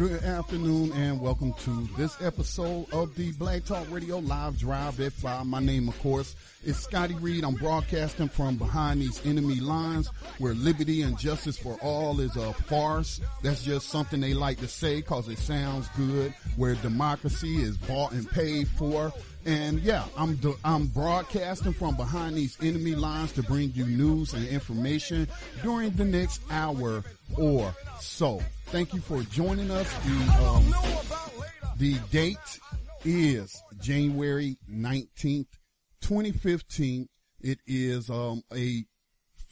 Good afternoon and welcome to this episode of the Black Talk Radio Live Drive at 5. My name, of course, is Scotty Reed. I'm broadcasting from behind these enemy lines where liberty and justice for all is a farce. That's just something they like to say cause it sounds good. Where democracy is bought and paid for. And yeah, I'm do- I'm broadcasting from behind these enemy lines to bring you news and information during the next hour or so. Thank you for joining us. The um, the date is January 19th, 2015. It is um, a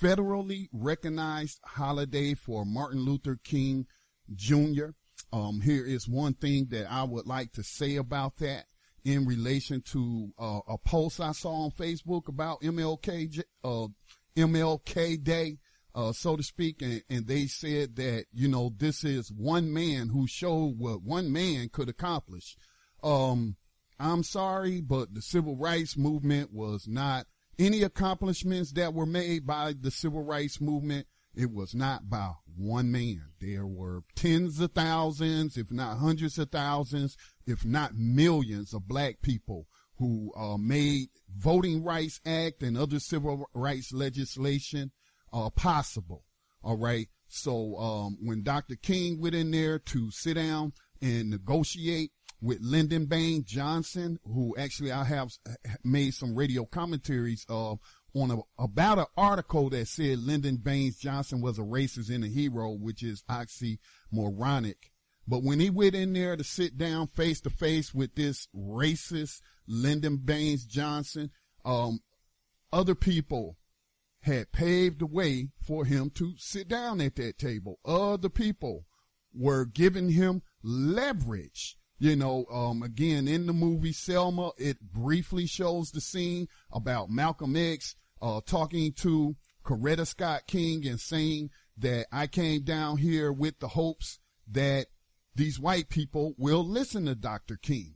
federally recognized holiday for Martin Luther King Jr. Um, here is one thing that I would like to say about that in relation to uh, a post I saw on Facebook about MLK uh, MLK Day, uh, so to speak, and, and they said that you know this is one man who showed what one man could accomplish. Um, I'm sorry, but the civil rights movement was not any accomplishments that were made by the civil rights movement. It was not by one man. There were tens of thousands, if not hundreds of thousands, if not millions of black people who uh, made Voting Rights Act and other civil rights legislation uh, possible. All right. So um, when Dr. King went in there to sit down and negotiate with Lyndon Baines Johnson, who actually I have made some radio commentaries uh, on a, about an article that said Lyndon Baines Johnson was a racist and a hero, which is oxymoronic. But when he went in there to sit down face to face with this racist Lyndon Baines Johnson, um, other people had paved the way for him to sit down at that table. Other people were giving him leverage. You know, um, again, in the movie Selma, it briefly shows the scene about Malcolm X, uh, talking to Coretta Scott King and saying that I came down here with the hopes that these white people will listen to Dr. King.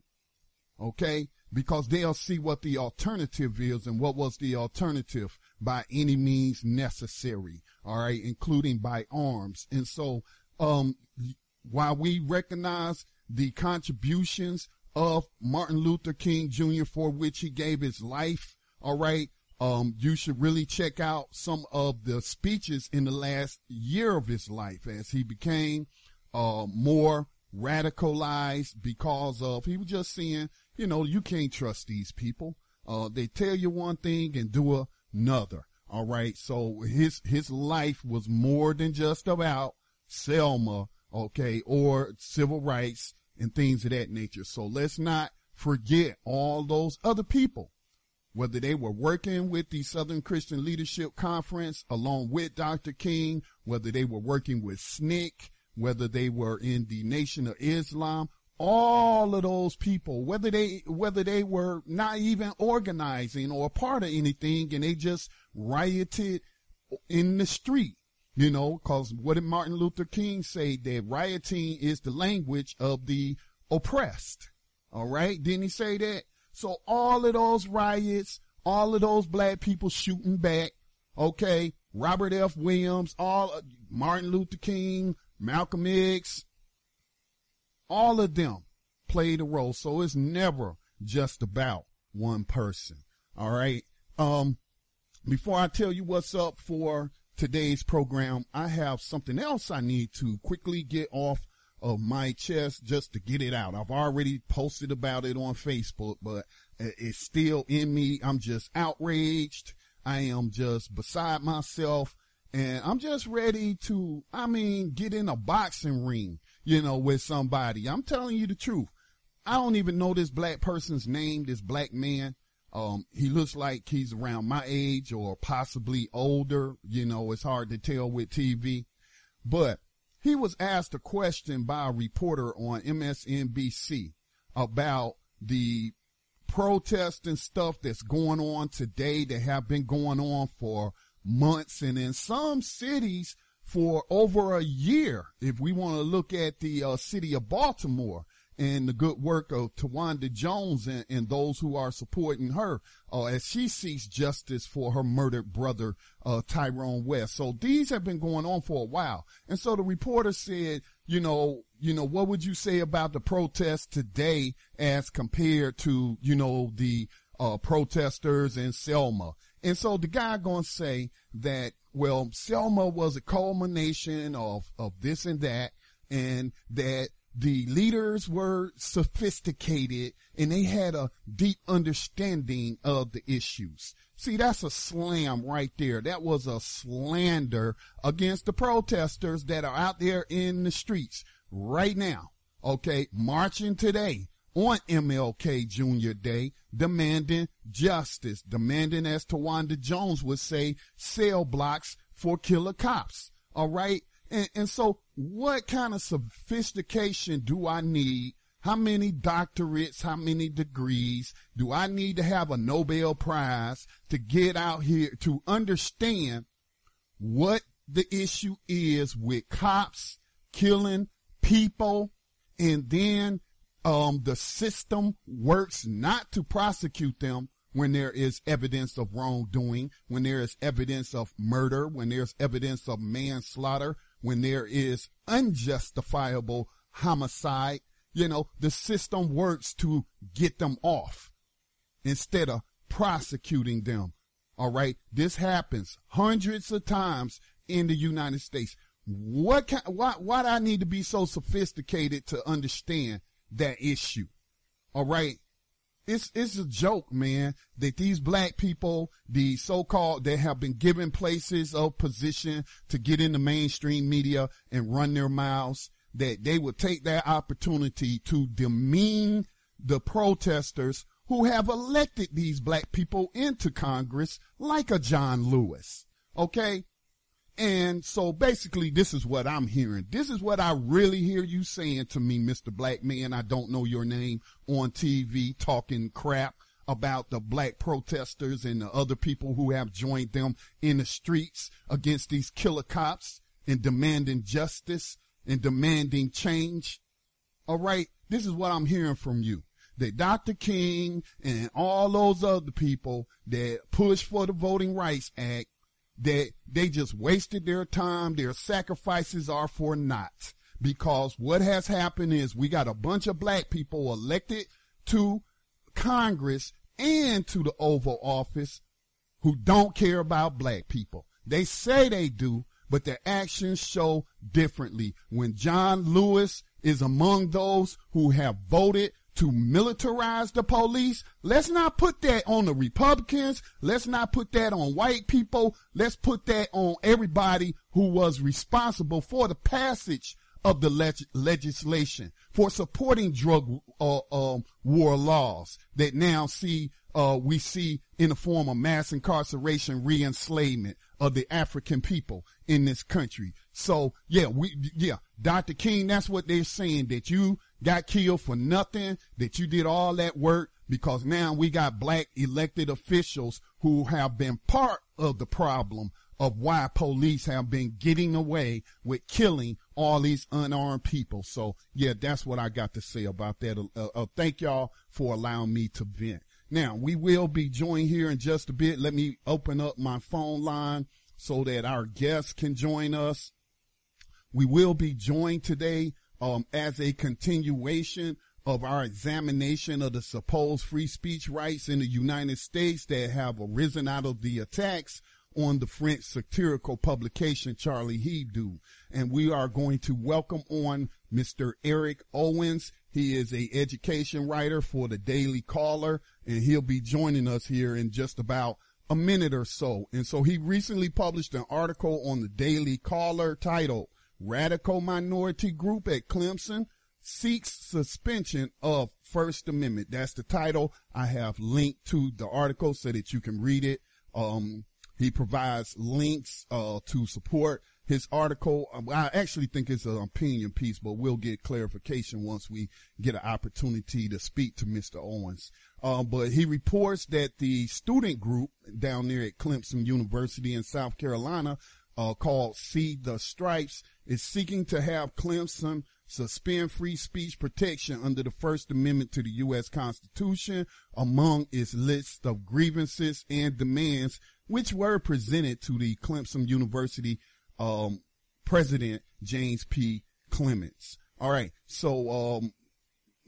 Okay? Because they'll see what the alternative is and what was the alternative by any means necessary. All right. Including by arms. And so, um, while we recognize the contributions of Martin Luther King Jr. for which he gave his life, all right, um, you should really check out some of the speeches in the last year of his life as he became uh, more radicalized because of he was just seeing, you know, you can't trust these people. Uh, they tell you one thing and do another. All right. So his, his life was more than just about Selma. Okay. Or civil rights and things of that nature. So let's not forget all those other people, whether they were working with the Southern Christian Leadership Conference along with Dr. King, whether they were working with SNCC, whether they were in the Nation of Islam, all of those people, whether they, whether they were not even organizing or part of anything and they just rioted in the street, you know, cause what did Martin Luther King say? That rioting is the language of the oppressed. All right. Didn't he say that? So all of those riots, all of those black people shooting back. Okay. Robert F. Williams, all uh, Martin Luther King, Malcolm X, all of them played a role. So it's never just about one person. All right. Um, before I tell you what's up for today's program, I have something else I need to quickly get off of my chest just to get it out. I've already posted about it on Facebook, but it's still in me. I'm just outraged. I am just beside myself and I'm just ready to, I mean, get in a boxing ring, you know, with somebody. I'm telling you the truth. I don't even know this black person's name, this black man. Um, he looks like he's around my age or possibly older. You know, it's hard to tell with TV, but he was asked a question by a reporter on MSNBC about the protests and stuff that's going on today that have been going on for months and in some cities for over a year. If we want to look at the uh, city of Baltimore, and the good work of Tawanda Jones and, and those who are supporting her uh, as she seeks justice for her murdered brother uh, Tyrone West. So these have been going on for a while, and so the reporter said, you know, you know, what would you say about the protests today as compared to you know the uh, protesters in Selma? And so the guy gonna say that well, Selma was a culmination of of this and that, and that the leaders were sophisticated and they had a deep understanding of the issues. See, that's a slam right there. That was a slander against the protesters that are out there in the streets right now. Okay. Marching today on MLK Jr. Day, demanding justice, demanding, as Tawanda Jones would say, cell blocks for killer cops. All right. And, and so what kind of sophistication do I need? How many doctorates, how many degrees do I need to have a Nobel Prize to get out here to understand what the issue is with cops killing people and then um, the system works not to prosecute them when there is evidence of wrongdoing, when there is evidence of murder, when there's evidence of manslaughter, when there is unjustifiable homicide, you know, the system works to get them off instead of prosecuting them. All right. This happens hundreds of times in the United States. What why, why do I need to be so sophisticated to understand that issue? All right it's it's a joke, man, that these black people, the so-called that have been given places of position to get in the mainstream media and run their mouths, that they would take that opportunity to demean the protesters who have elected these black people into Congress like a John Lewis. Okay? And so basically this is what I'm hearing. This is what I really hear you saying to me, Mr. Black Man. I don't know your name on TV talking crap about the black protesters and the other people who have joined them in the streets against these killer cops and demanding justice and demanding change. All right. This is what I'm hearing from you. That Dr. King and all those other people that push for the Voting Rights Act that they just wasted their time. Their sacrifices are for naught because what has happened is we got a bunch of black people elected to Congress and to the Oval Office who don't care about black people. They say they do, but their actions show differently. When John Lewis is among those who have voted to militarize the police. Let's not put that on the Republicans. Let's not put that on white people. Let's put that on everybody who was responsible for the passage of the leg- legislation for supporting drug uh, uh, war laws that now see uh, we see in the form of mass incarceration, re-enslavement of the African people in this country. So yeah, we yeah, Dr. King, that's what they're saying that you got killed for nothing, that you did all that work because now we got black elected officials who have been part of the problem of why police have been getting away with killing all these unarmed people. So yeah, that's what I got to say about that. Uh, uh, thank y'all for allowing me to vent. Now we will be joined here in just a bit. Let me open up my phone line so that our guests can join us. We will be joined today um, as a continuation of our examination of the supposed free speech rights in the United States that have arisen out of the attacks on the French satirical publication Charlie Hebdo. And we are going to welcome on Mr. Eric Owens. He is a education writer for the Daily Caller and he'll be joining us here in just about a minute or so. And so he recently published an article on the Daily Caller titled Radical Minority Group at Clemson seeks suspension of First Amendment. That's the title. I have linked to the article so that you can read it. Um, he provides links uh, to support his article. Um, I actually think it's an opinion piece, but we'll get clarification once we get an opportunity to speak to Mr. Owens. Uh, but he reports that the student group down there at Clemson University in South Carolina, uh, called See the Stripes, is seeking to have Clemson suspend free speech protection under the First Amendment to the U.S. Constitution among its list of grievances and demands, which were presented to the Clemson University um, President James P. Clements. All right, so um,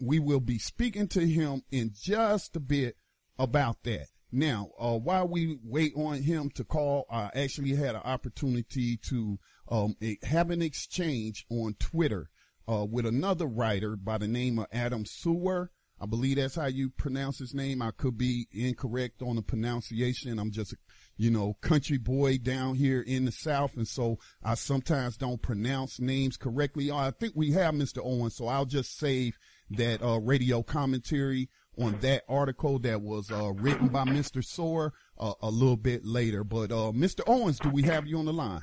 we will be speaking to him in just a bit about that. Now, uh, while we wait on him to call, I actually had an opportunity to um, have an exchange on Twitter uh, with another writer by the name of Adam Serwer. I believe that's how you pronounce his name. I could be incorrect on the pronunciation. I'm just, you know, country boy down here in the South. And so I sometimes don't pronounce names correctly. I think we have Mr. Owen. So I'll just save that, uh, radio commentary on that article that was, uh, written by Mr. Serwer, uh, a little bit later. But, uh, Mr. Owens, do we have you on the line?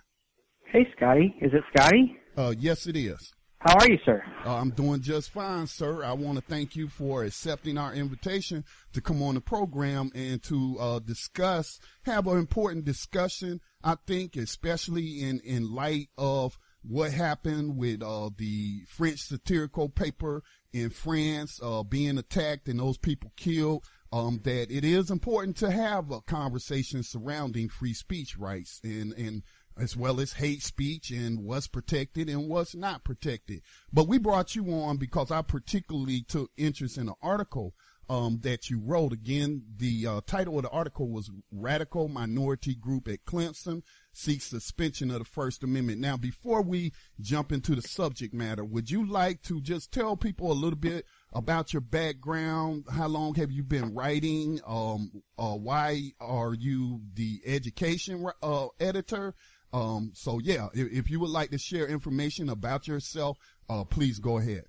Hey, Scotty. Is it Scotty? Uh, yes, it is. How are you, sir? Uh, I'm doing just fine, sir. I want to thank you for accepting our invitation to come on the program and to uh, discuss, have an important discussion. I think, especially in in light of what happened with uh, the French satirical paper in France uh, being attacked and those people killed. Um, that it is important to have a conversation surrounding free speech rights and and as well as hate speech and what's protected and what's not protected. But we brought you on because I particularly took interest in an article um, that you wrote. Again, the uh, title of the article was Radical Minority Group at Clemson Seeks Suspension of the First Amendment. Now, before we jump into the subject matter, would you like to just tell people a little bit about your background? How long have you been writing? Um, uh, why are you the education uh, editor? Um, so yeah, if, if, you would like to share information about yourself, uh, please go ahead.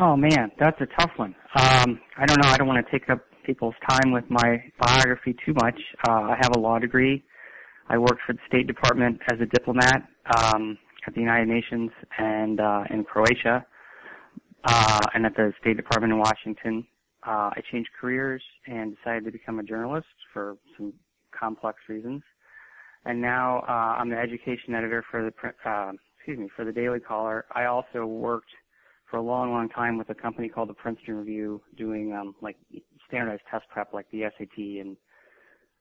Oh man, that's a tough one. Um, I don't know. I don't want to take up people's time with my biography too much. Uh, I have a law degree. I worked for the State Department as a diplomat um, at the United Nations and uh, in Croatia, uh, and at the State Department in Washington. Uh, I changed careers and decided to become a journalist for some complex reasons and now uh, I'm the education editor for the uh, excuse me for the Daily Caller. I also worked for a long, long time with a company called the Princeton Review, doing um, like standardized test prep like the SAT and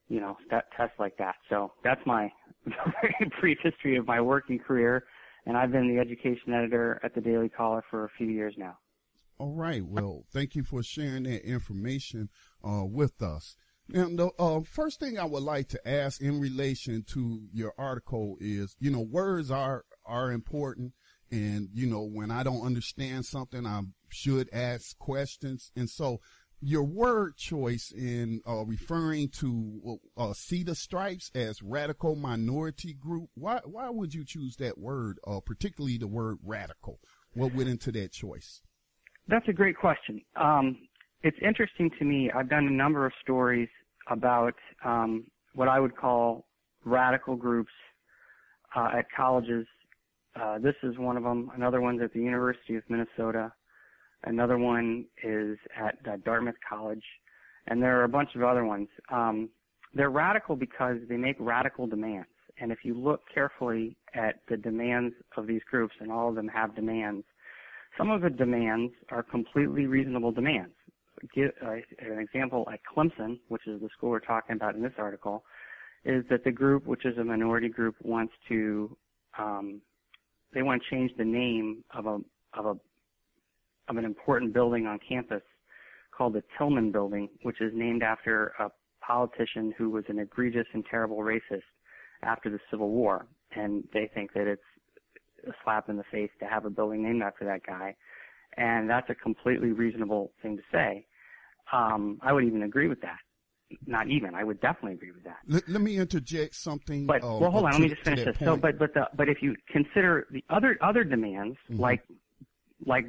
you know that like that. So that's my very brief history of my working career, and I've been the education editor at the Daily Caller for a few years now. All right. Well, thank you for sharing that information uh, with us. Now, the uh, first thing I would like to ask in relation to your article is, you know, words are are important, and you know, when I don't understand something, I should ask questions, and so your word choice in uh, referring to uh, the stripes as radical minority group. Why why would you choose that word, uh, particularly the word radical? What went into that choice? That's a great question. Um, it's interesting to me. I've done a number of stories about um, what I would call radical groups uh, at colleges. Uh, this is one of them. Another one's at the University of Minnesota. Another one is at uh, Dartmouth College, and there are a bunch of other ones. Um, they're radical because they make radical demands. And if you look carefully at the demands of these groups, and all of them have demands, some of the demands are completely reasonable demands give uh, an example at Clemson, which is the school we're talking about in this article, is that the group, which is a minority group, wants to um, they want to change the name of a of a of an important building on campus called the Tillman Building, which is named after a politician who was an egregious and terrible racist after the Civil War, and they think that it's a slap in the face to have a building named after that guy, and that's a completely reasonable thing to say. Um, I would even agree with that. Not even. I would definitely agree with that. Let, let me interject something. But uh, well, hold on. to- Let me just finish this. So, but but the, but if you consider the other other demands Mhm. like like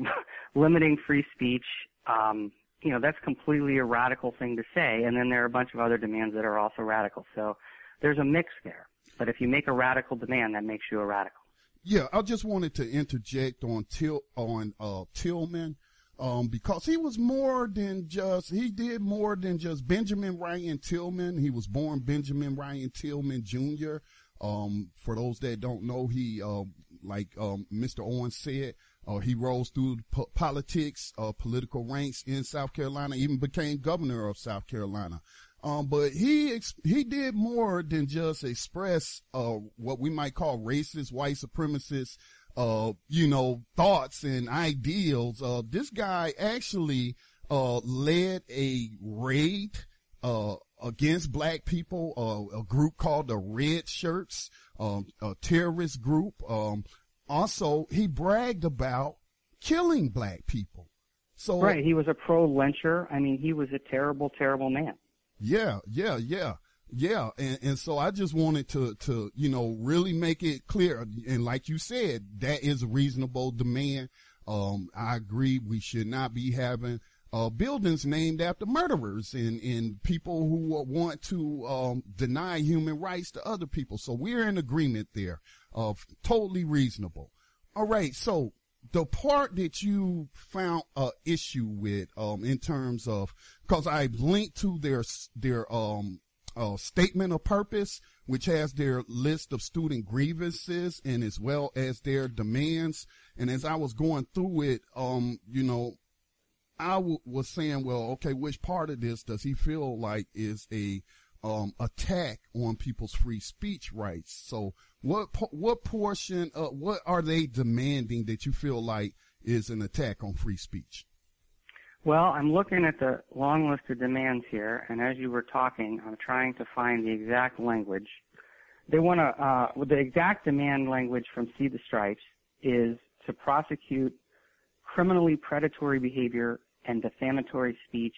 limiting free speech, um, you know, that's completely a radical thing to say. And then there are a bunch of other demands that are also radical. So there's a mix there. But if you make a radical demand, that makes you a radical. Yeah, I just wanted to interject on Til on uh Tillman, um, because he was more than just he did more than just Benjamin Ryan Tillman. He was born Benjamin Ryan Tillman Jr. Um, for those that don't know, he uh, like um, Mr. Owens said, uh, he rose through po- politics, uh, political ranks in South Carolina, even became governor of South Carolina. Um, but he ex- he did more than just express uh, what we might call racist, white supremacist, uh, you know, thoughts and ideals. Uh, this guy actually uh, led a raid uh, against black people, a group called the Red Shirts, um, a terrorist group. Um, also, he bragged about killing black people. So Right. He was a pro lyncher. I mean, he was a terrible, terrible man. Yeah, yeah, yeah, yeah. And, and so I just wanted to, to, you know, really make it clear. And like you said, that is a reasonable demand. Um, I agree. We should not be having, uh, buildings named after murderers and, and people who want to, um, deny human rights to other people. So we're in agreement there of totally reasonable. All right. So the part that you found a issue with, um, in terms of, cause I linked to their, their, um, uh, statement of purpose, which has their list of student grievances and as well as their demands. And as I was going through it, um, you know, I w- was saying, well, okay, which part of this does he feel like is a, um, attack on people's free speech rights? So what, what portion, uh, what are they demanding that you feel like is an attack on free speech? Well, I'm looking at the long list of demands here, and as you were talking, I'm trying to find the exact language. They want to, uh, the exact demand language from See the Stripes is to prosecute criminally predatory behavior and defamatory speech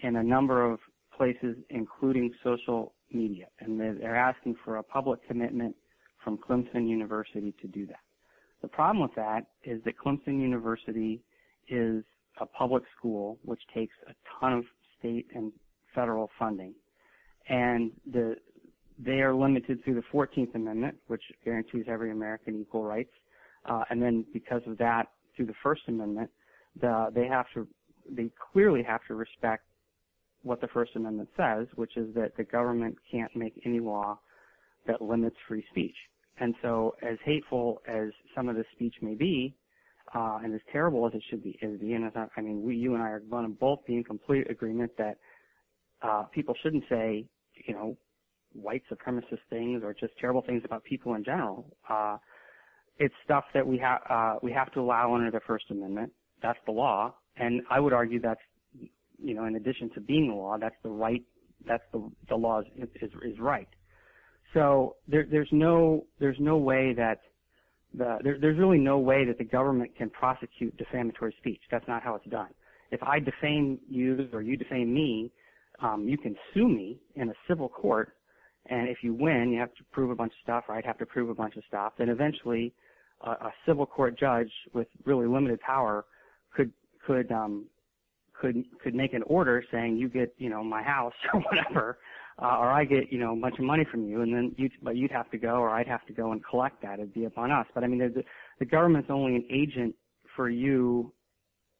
in a number of places, including social media. And they're asking for a public commitment from Clemson University to do that. The problem with that is that Clemson University is a public school which takes a ton of state and federal funding. And the, they are limited through the 14th Amendment, which guarantees every American equal rights. Uh, and then because of that, through the First Amendment, the, they have to, they clearly have to respect what the First Amendment says, which is that the government can't make any law that limits free speech. And so, as hateful as some of the speech may be, uh, and as terrible as it should be, is be, and as I, I mean, we, you and I are going to both be in complete agreement that uh, people shouldn't say, you know, white supremacist things or just terrible things about people in general. Uh, it's stuff that we have uh, we have to allow under the First Amendment. That's the law, and I would argue that's you know, in addition to being the law, that's the right. That's the the law is is, is right. So there, there's no there's no way that the there, there's really no way that the government can prosecute defamatory speech. That's not how it's done. If I defame you or you defame me, um, you can sue me in a civil court, and if you win, you have to prove a bunch of stuff, or I'd have to prove a bunch of stuff. Then eventually, a, a civil court judge with really limited power could could um, could could make an order saying you get you know my house or whatever, uh, or I get you know a bunch of money from you, and then you but you'd have to go or I'd have to go and collect that. It'd be upon us. But I mean, the the government's only an agent for you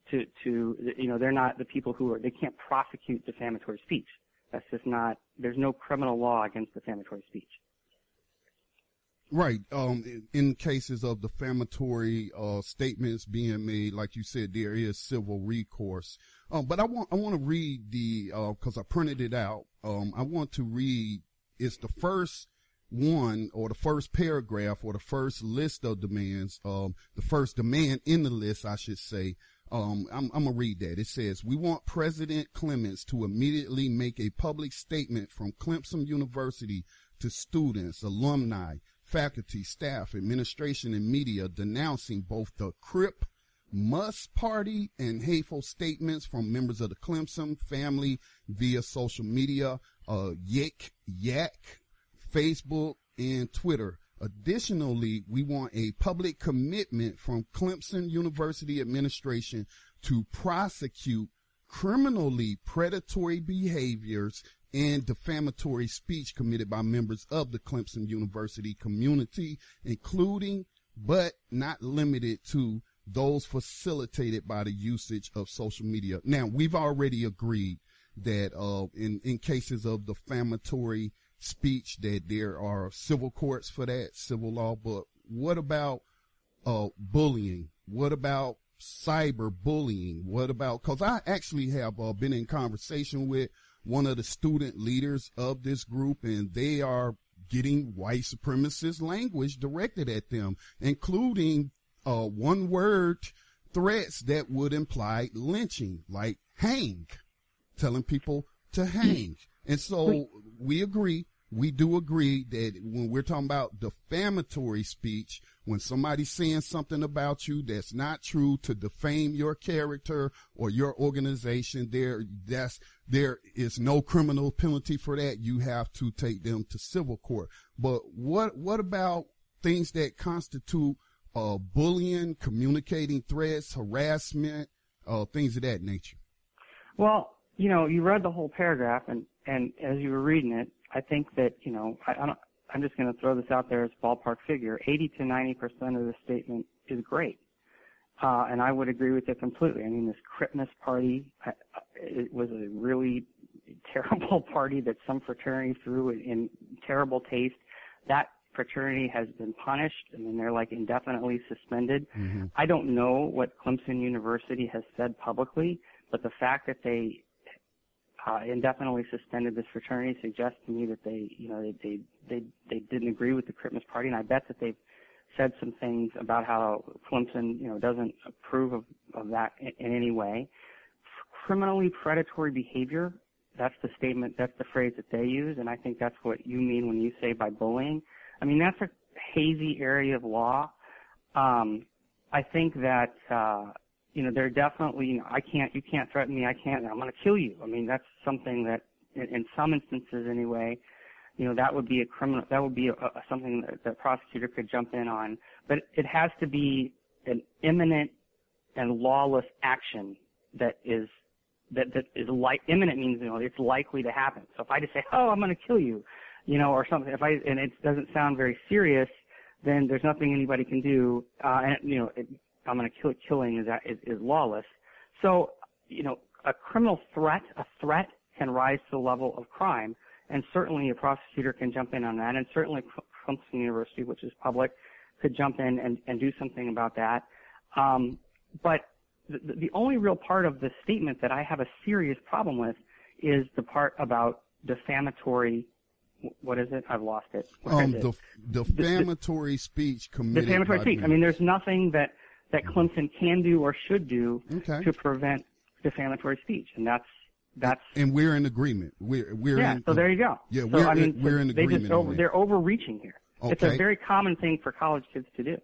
to to you know they're not the people who are they can't prosecute defamatory speech. That's just not. There's no criminal law against defamatory speech. Right. Um, in- cases of defamatory uh, statements being made, like you said, there is civil recourse. Um, but I want I want to read the because I printed it out. Um, I want to read. It's the first one or the first paragraph or the first list of demands. Um, the first demand in the list, I should say. Um, I'm, I'm gonna read that. It says, we want President Clements to immediately make a public statement from Clemson University to students, alumni, faculty, staff, administration, and media denouncing both the Crip Must Party and hateful statements from members of the Clemson family via social media, uh, Yik, Yak, Facebook, and Twitter. Additionally, we want a public commitment from Clemson University administration to prosecute criminally predatory behaviors and defamatory speech committed by members of the Clemson University community, including but not limited to those facilitated by the usage of social media. Now, we've already agreed that uh, in in cases of defamatory speech that there are civil courts for that, civil law. But what about uh, bullying? What about cyber bullying? What about? Because I actually have uh, been in conversation with one of the student leaders of this group, and they are getting white supremacist language directed at them, including uh, one word threats that would imply lynching, like hang, telling people to hang. And so we agree we do agree that when we're talking about defamatory speech, when somebody's saying something about you that's not true to defame your character or your organization, there, that's, there is no criminal penalty for that. You have to take them to civil court. But what, what about things that constitute, uh, bullying, communicating threats, harassment, uh, things of that nature? Well, you know, you read the whole paragraph and, and as you were reading it, I think that, you know, I, I don't, I'm just going to throw this out there as a ballpark figure. 80 to 90 percent of the statement is great. Uh, and I would agree with it completely. I mean, this Christmas party, uh, it was a really terrible party that some fraternity threw in, in terrible taste. That fraternity has been punished. I mean, they're like indefinitely suspended. Mm-hmm. I don't know what Clemson University has said publicly, but the fact that they uh, indefinitely suspended this fraternity suggests to me that they, you know, they, they, they, they didn't agree with the Christmas party, and I bet that they've said some things about how Clemson, you know, doesn't approve of, of that in, in any way. Criminally predatory behavior, that's the statement, that's the phrase that they use, and I think that's what you mean when you say by bullying. I mean, that's a hazy area of law. Um, I think that, uh, you know, they're definitely, you know, I can't, you can't threaten me, I can't, I'm going to kill you. I mean, that's something that, in, in some instances anyway, you know, that would be a criminal, that would be a, a, something that the prosecutor could jump in on. But it has to be an imminent and lawless action that is, that, that is like, imminent means, you know, it's likely to happen. So if I just say, oh, I'm going to kill you, you know, or something, if I, and it doesn't sound very serious, then there's nothing anybody can do, uh, and, you know, it, I'm going to kill killing is, is, is lawless. So, you know, a criminal threat, a threat can rise to the level of crime, and certainly a prosecutor can jump in on that, and certainly Clemson University, which is public, could jump in and, and do something about that. Um, but the, the only real part of the statement that I have a serious problem with is the part about defamatory what is it? I've lost it. Um, the defamatory the, the, speech committed. Defamatory speech. I mean, there's nothing that that Clemson can do or should do okay. to prevent defamatory speech, and that's that's and we're in agreement. We're we're yeah. In, so there you go. Yeah, so, we're I mean, we're in agreement. They just over, they're overreaching here. Okay. It's a very common thing for college kids to do.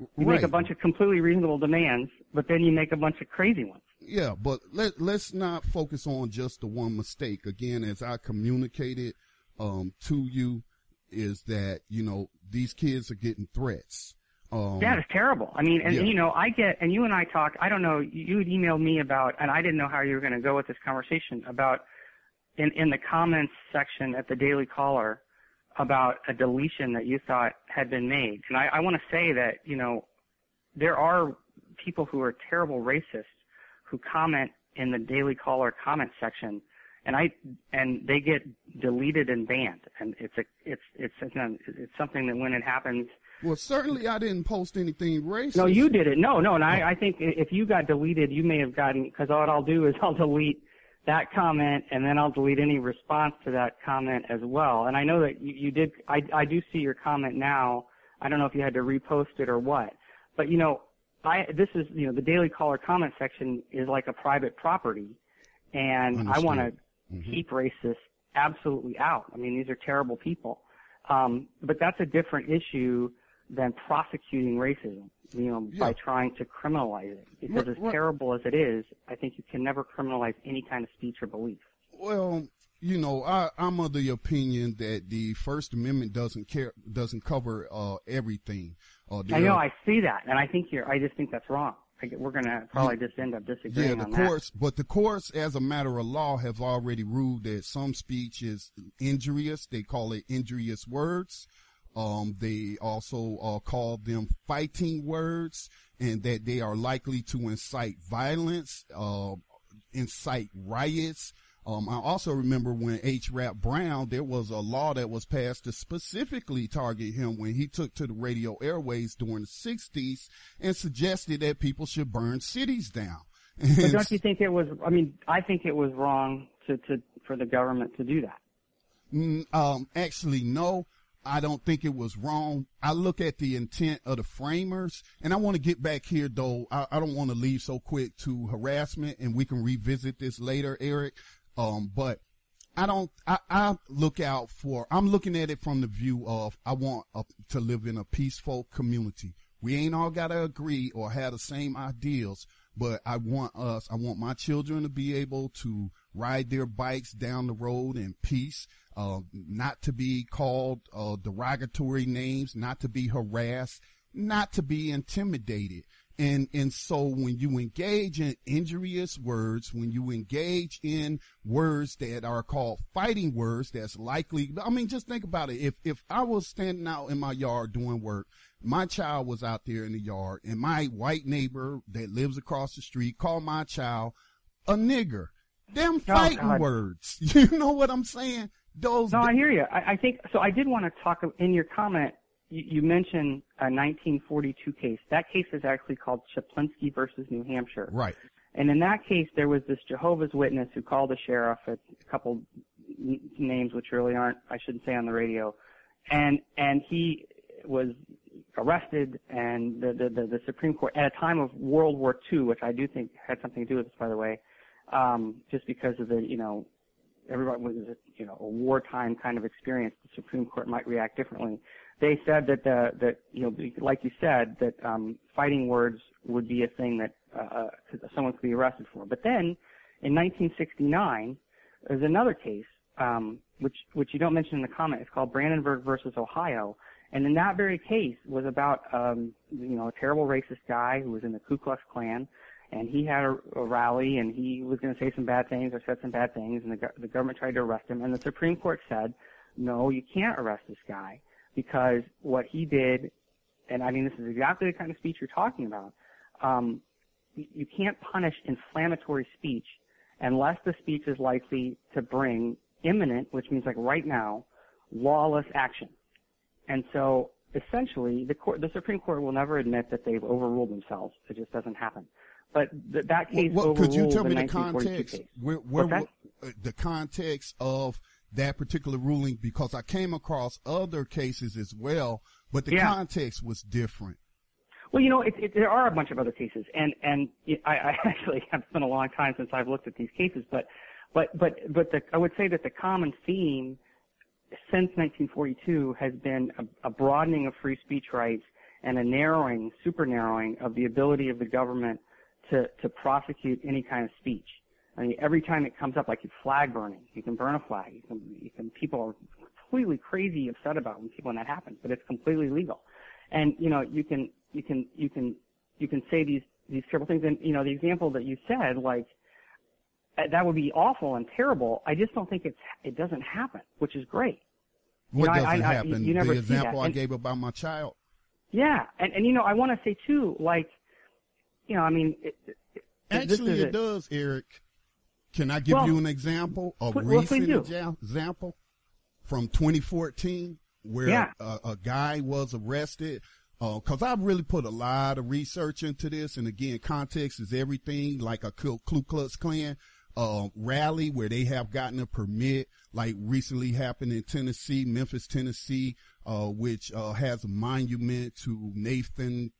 You right. make a bunch of completely reasonable demands, but then you make a bunch of crazy ones. Yeah, but let let's not focus on just the one mistake. Again, as I communicated um, to you, is that you know these kids are getting threats. Um, yeah, it's terrible. I mean, and, yeah. you know, I get, and you and I talk. I don't know. You had emailed me about, and I didn't know how you were going to go with this conversation about in in the comments section at the Daily Caller about a deletion that you thought had been made. And I, I want to say that you know there are people who are terrible racists who comment in the Daily Caller comment section, and I and they get deleted and banned. And it's a it's it's it's, it's something that when it happens well, certainly I didn't post anything racist. No, you did it. No, no, and I, I think if you got deleted, you may have gotten because what I'll do is I'll delete that comment and then I'll delete any response to that comment as well. And I know that you, you did. I, I do see your comment now. I don't know if you had to repost it or what, but you know, I this is you know the Daily Caller comment section is like a private property, and Understood. I want to mm-hmm. keep racists absolutely out. I mean, these are terrible people, um, but that's a different issue than prosecuting racism. You know, yeah. by trying to criminalize it, because as terrible as it is, I think you can never criminalize any kind of speech or belief. Well, you know, I, am of the opinion that the First Amendment doesn't care, doesn't cover uh, everything. Uh, I know, I see that, and I think you're. I just think that's wrong. Get, we're going to probably just end up disagreeing yeah, the courts, that. but the courts, as a matter of law, have already ruled that some speech is injurious. They call it injurious words. Um, they also uh, call them fighting words, and that they are likely to incite violence, uh, incite riots, um, I also remember when H. Rap Brown, there was a law that was passed to specifically target him when he took to the radio airways during the 60s and suggested that people should burn cities down. But don't you think it was, I mean, I think it was wrong to, to, for the government to do that. Mm, um, actually, no. I don't think it was wrong. I look at the intent of the framers, and I want to get back here though. I, I don't want to leave so quick to harassment, and we can revisit this later, Eric. Um, but I don't, I, I look out for, I'm looking at it from the view of I want a, to live in a peaceful community. We ain't all got to agree or have the same ideals, but I want us, I want my children to be able to ride their bikes down the road in peace, uh, not to be called, uh, derogatory names, not to be harassed, not to be intimidated. And, and so when you engage in injurious words, when you engage in words that are called fighting words, that's likely, I mean, just think about it. If, if I was standing out in my yard doing work, my child was out there in the yard and my white neighbor that lives across the street called my child a nigger. Them oh, fighting oh, words. You know what I'm saying? Those. No, I hear you. I, I think, so I did want to talk in your comment you, you mentioned a 1942 case. That case is actually called Chaplinsky versus New Hampshire. Right. And in that case, there was this Jehovah's Witness who called the sheriff at a couple names which really aren't, I shouldn't say on the radio, and and he was arrested, and the the, the, the Supreme Court at a time of World War II, which I do think had something to do with this, by the way, um, just because of the you know everybody was you know a wartime kind of experience, the Supreme Court might react differently they said that the that you know like you said that um, fighting words would be a thing that uh, uh someone could be arrested for. But then in 1969, there's another case um, which which you don't mention in the comment. It's called Brandenburg versus Ohio, and in that very case was about um, you know a terrible racist guy who was in the Ku Klux Klan. And he had a, a rally, and he was going to say some bad things or said some bad things, and the, the government tried to arrest him. And the Supreme Court said, "No, you can't arrest this guy because what he did, and I mean this is exactly the kind of speech you're talking about. Um, you can't punish inflammatory speech unless the speech is likely to bring imminent, which means like right now, lawless action. And so essentially, the court, the Supreme Court will never admit that they've overruled themselves. It just doesn't happen. But th- that case what, what, could you tell me the, context? Where, where, where, uh, the context of that particular ruling because I came across other cases as well, but the yeah. context was different. Well, you know, it, it, there are a bunch of other cases, and and I, I actually have spent a long time since I've looked at these cases, but but but but the, I would say that the common theme since 1942 has been a, a broadening of free speech rights and a narrowing, super narrowing of the ability of the government to to prosecute any kind of speech. I mean, every time it comes up, like flag burning, you can burn a flag. You can, you can, people are completely crazy upset about when people when that happens, but it's completely legal. And you know, you can, you can, you can, you can say these these terrible things. And you know, the example that you said, like uh, that would be awful and terrible. I just don't think it's it doesn't happen, which is great. What you know, doesn't I, I, happen? You, you the example I gave about my child. Yeah, and and you know, I want to say too, like, you know, I mean, it, it, actually, it does, Eric. Can I give well, you an example, a put, recent well, example from 2014 where yeah. a, a, guy was arrested? Because uh, I've really put a lot of research into this, and again, context is everything. Like a Ku Klux Klan uh, rally where they have gotten a permit, like recently happened in Tennessee, Memphis, Tennessee, uh, which uh, has a monument to Nathan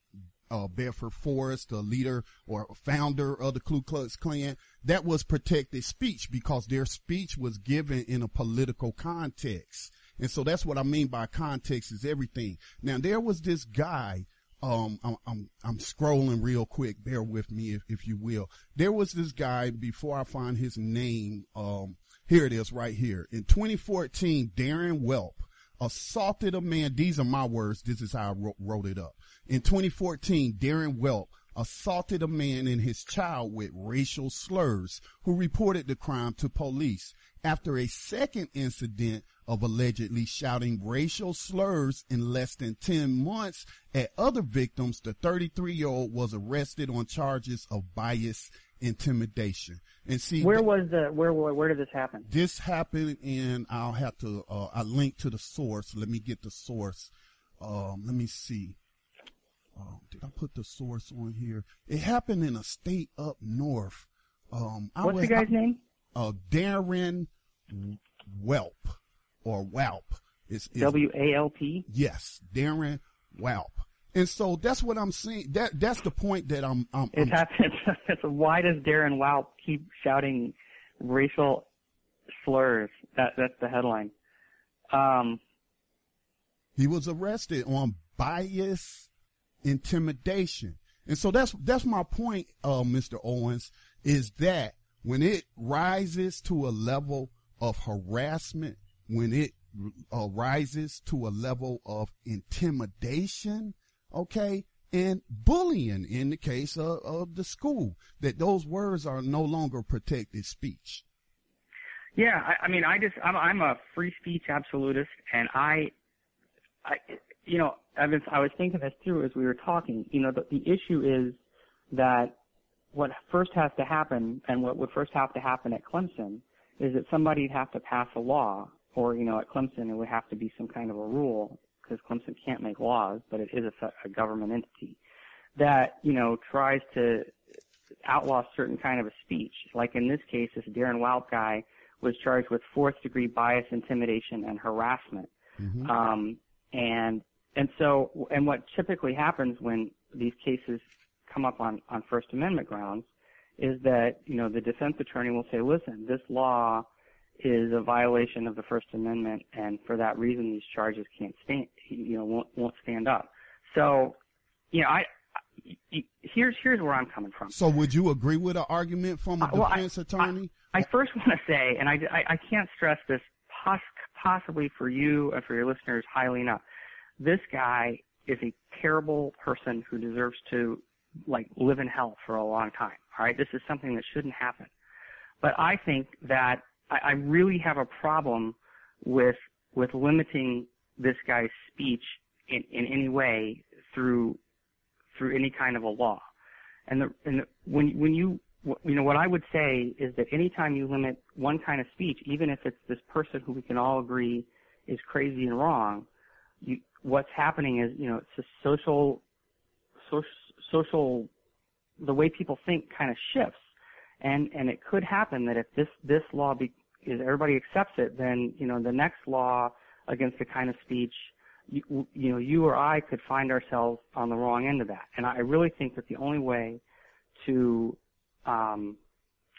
uh, Bedford Forrest, the leader or founder of the Ku Klux Klan, that was protected speech because their speech was given in a political context. And so that's what I mean by context is everything. Now there was this guy, um, I'm, I'm, I'm scrolling real quick. Bear with me if, if you will. There was this guy before I find his name. Um, here it is right here. In 2014, Darren Welp assaulted a man. These are my words. This is how I wrote, it up. In 2014, Darren Welp assaulted a man and his child with racial slurs who reported the crime to police. After a second incident of allegedly shouting racial slurs in less than 10 months at other victims, the 33 year old was arrested on charges of bias intimidation. And see, where was the where where, where did this happen? This happened in. I'll have to. Uh, I link to the source. Let me get the source. Um, let me see. Uh, did I put the source on here? It happened in a state up north. Um, I What's was, the guy's I, name? Uh, Darren Welp or Walp. It's, it's W A L P. Yes, Darren Walp. And so that's what I'm seeing. That that's the point that I'm. I'm it happens. why does Darren Walp keep shouting racial slurs? That that's the headline. Um, he was arrested on bias intimidation, and so that's that's my point, uh, Mr. Owens, is that when it rises to a level of harassment, when it uh, rises to a level of intimidation okay, and bullying in the case of, of the school, that those words are no longer protected speech. Yeah, I, I mean, I just, I'm, I'm a free speech absolutist, and I, I, you know, I was, I was thinking this through as we were talking. You know, the, the issue is that what first has to happen, and what would first have to happen at Clemson, is that somebody'd have to pass a law, or you know, at Clemson it would have to be some kind of a rule because Clemson can't make laws, but it is a, a government entity that you know tries to outlaw certain kind of a speech. Like in this case, this Darren Wild guy was charged with fourth degree bias, intimidation, and harassment. Mm-hmm. Um, and and so and what typically happens when these cases come up on on First Amendment grounds is that you know the defense attorney will say, listen, this law is a violation of the First Amendment, and for that reason, these charges can't stand, you know, won't, won't stand up. So, you know, I, here's here's where I'm coming from. So, would you agree with an argument from a uh, well, defense I, attorney? I, I, first want to say, and I, I, I can't stress this poss- possibly for you and for your listeners highly enough. This guy is a terrible person who deserves to like live in hell for a long time. All right, this is something that shouldn't happen. But I think that I, I really have a problem with with limiting this guy's speech in, in any way through through any kind of a law. And the, and the, when when you you know what I would say is that anytime you limit one kind of speech, even if it's this person who we can all agree is crazy and wrong, you, what's happening is you know it's a social social social the way people think kind of shifts and and it could happen that if this this law be, is everybody accepts it, then you know the next law against the kind of speech, you, you know, you or I could find ourselves on the wrong end of that. And I really think that the only way to, um,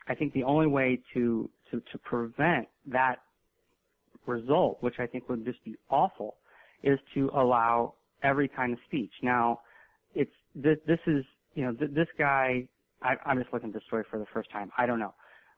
I think the only way to to to prevent that result, which I think would just be awful, is to allow every kind of speech. Now, it's this, this is you know th- this guy I, I'm just looking at this story for the first time. I don't know.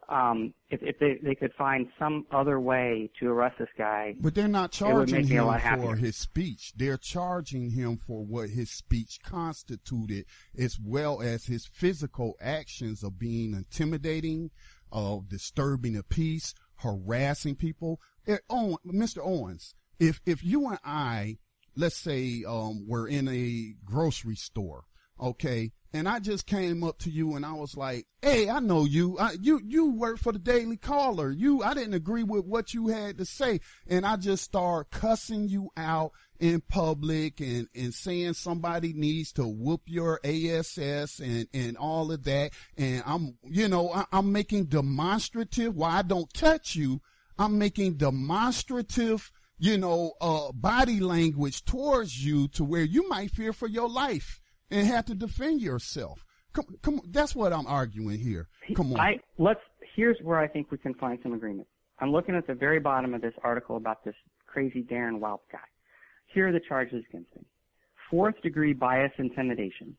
Um, if, if they, they could find some other way to arrest this guy, but they're not charging him for his speech. They're charging him for what his speech constituted, as well as his physical actions of being intimidating, of disturbing the peace, harassing people. It, oh, Mr. Owens, if if you and I, let's say, um, were in a grocery store, okay, and I just came up to you and I was like, "Hey, I know you. I, you you work for the Daily Caller. You I didn't agree with what you had to say, and I just start cussing you out in public and and saying somebody needs to whoop your ass and and all of that. And I'm you know I, I'm making demonstrative. Why I don't touch you, I'm making demonstrative." You know, uh, body language towards you to where you might fear for your life and have to defend yourself. Come, come. That's what I'm arguing here. Come on. I let's. Here's where I think we can find some agreement. I'm looking at the very bottom of this article about this crazy Darren Walp guy. Here are the charges against him: fourth degree bias intimidation,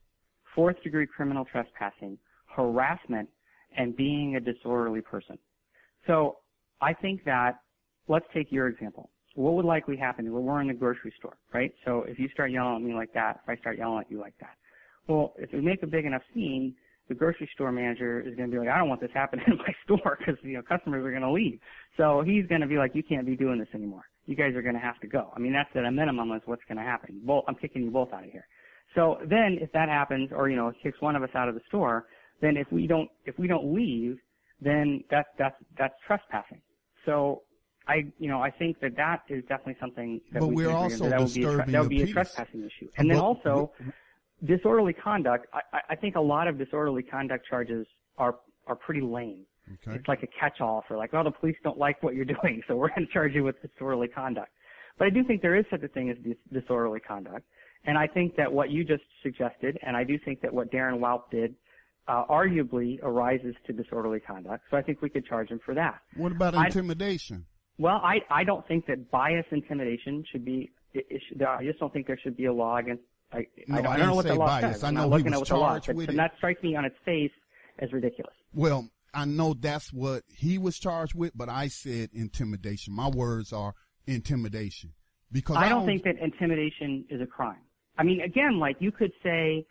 fourth degree criminal trespassing, harassment, and being a disorderly person. So I think that let's take your example. What would likely happen? Well, we're in the grocery store, right? So if you start yelling at me like that, if I start yelling at you like that, well, if we make a big enough scene, the grocery store manager is going to be like, I don't want this happening in my store because you know customers are going to leave. So he's going to be like, you can't be doing this anymore. You guys are going to have to go. I mean, that's at a minimum is what's going to happen. Both, I'm kicking you both out of here. So then, if that happens, or you know, kicks one of us out of the store, then if we don't if we don't leave, then that's that's that's trespassing. So I you know I think that that is definitely something that but we we're also that, would be a, that would be a trespassing issue. And then But- also disorderly conduct. I, I- I think a lot of disorderly conduct charges are are pretty lame. Okay. It's like a catch-all for like, oh, the police don't like what you're doing, so we're going to charge you with disorderly conduct. But I do think there is such a thing as dis- disorderly conduct, and I think that what you just suggested, and I do think that what Darren Walp did, uh, arguably arises to disorderly conduct. So I think we could charge him for that. What about I- intimidation? Well, I I don't think that bias intimidation should be. It, it should, I just don't think there should be a law against. I, No, I, don't, I I don't know what say the law bias. says. I I'm know not looking at what the law says, and that strikes me on its face as ridiculous. Well, I know that's what he was charged with, but I said intimidation. My words are intimidation because I don't think that intimidation is a crime. I mean, again, like you could say,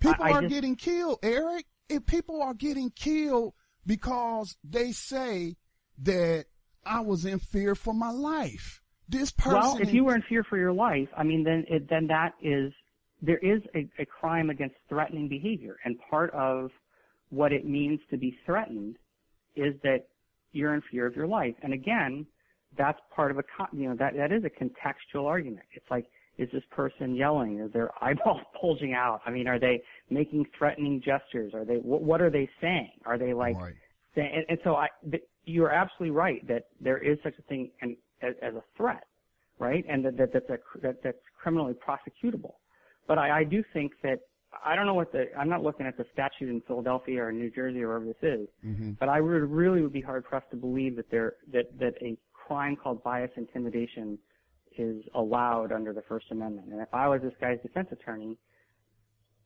people I- I are just- getting killed, Eric. If people are getting killed because they say that I was in fear for my life. This person. well, if you were in fear for your life, I mean, then it, then that is there is a, a crime against threatening behavior, and part of what it means to be threatened is that you're in fear of your life. And again, that's part of a you know that that is a contextual argument. It's like is this person yelling? Is their eyeballs bulging out? I mean, are they making threatening gestures? Are they what, what are they saying? Are they like Right. saying? And, and so I, th- you're absolutely right that there is such a thing and, as, as a threat, right? And that, that that's a that, that's criminally prosecutable. But I, I do think that I don't know what the I'm not looking at the statute in Philadelphia or New Jersey or wherever this is, Mhm. but I would really would be hard pressed to believe that there that that a crime called bias intimidation is allowed under the First Amendment. And if I was this guy's defense attorney,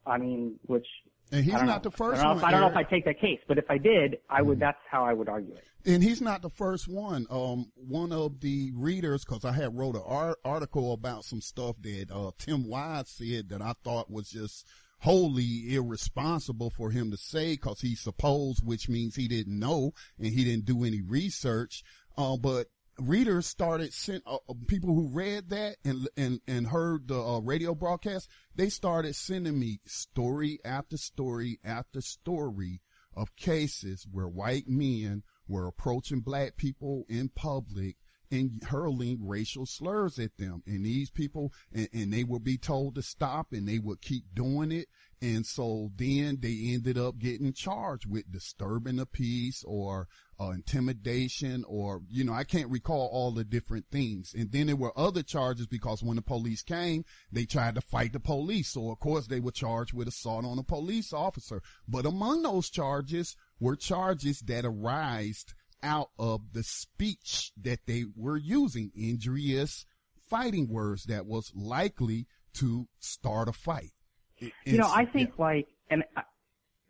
I mean, which And he's don't know. the first I don't know, one. if, I don't know if I take that case, but if I did, I Mm-hmm. would. That's how I would argue it. and he's not the first one. Um, one of the readers, because I had wrote an ar- article about some stuff that uh, Tim Wise said that I thought was just wholly irresponsible for him to say, because he supposed, which means he didn't know and he didn't do any research. Uh, but readers started sent uh, uh, people who read that and and and heard the uh, radio broadcast. They started sending me story after story after story of cases where white men were approaching black people in public and hurling racial slurs at them. And these people, and, and they would be told to stop and they would keep doing it. And so then they ended up getting charged with disturbing the peace or uh, intimidation or, you know, I can't recall all the different things. And then there were other charges because when the police came, they tried to fight the police. So of course they were charged with assault on a police officer. But among those charges were charges that arised out of the speech that they were using, injurious fighting words that was likely to start a fight. It- You know, I think yeah. like, and I-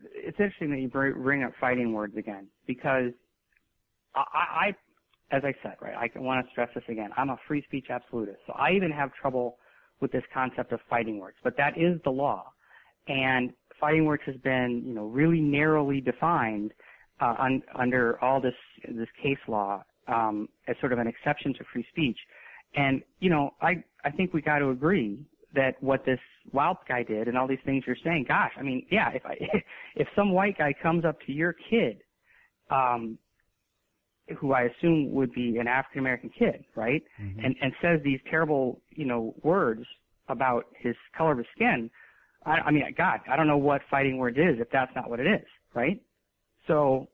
it's interesting that you bring up fighting words again because I, I, as I said, right, I want to stress this again. I'm a free speech absolutist, so I even have trouble with this concept of fighting words. But that is the law, and fighting words has been, you know, really narrowly defined uh, un, under all this this case law um, as sort of an exception to free speech. And you know, I I think we got to agree that what this wild guy did and all these things you're saying, gosh, I mean, yeah, if I if some white guy comes up to your kid, um, who I assume would be an African American kid, right, and and says these terrible, you know, words about his color of his skin, I, I mean, God, I don't know what fighting words is if that's not what it is, right? So,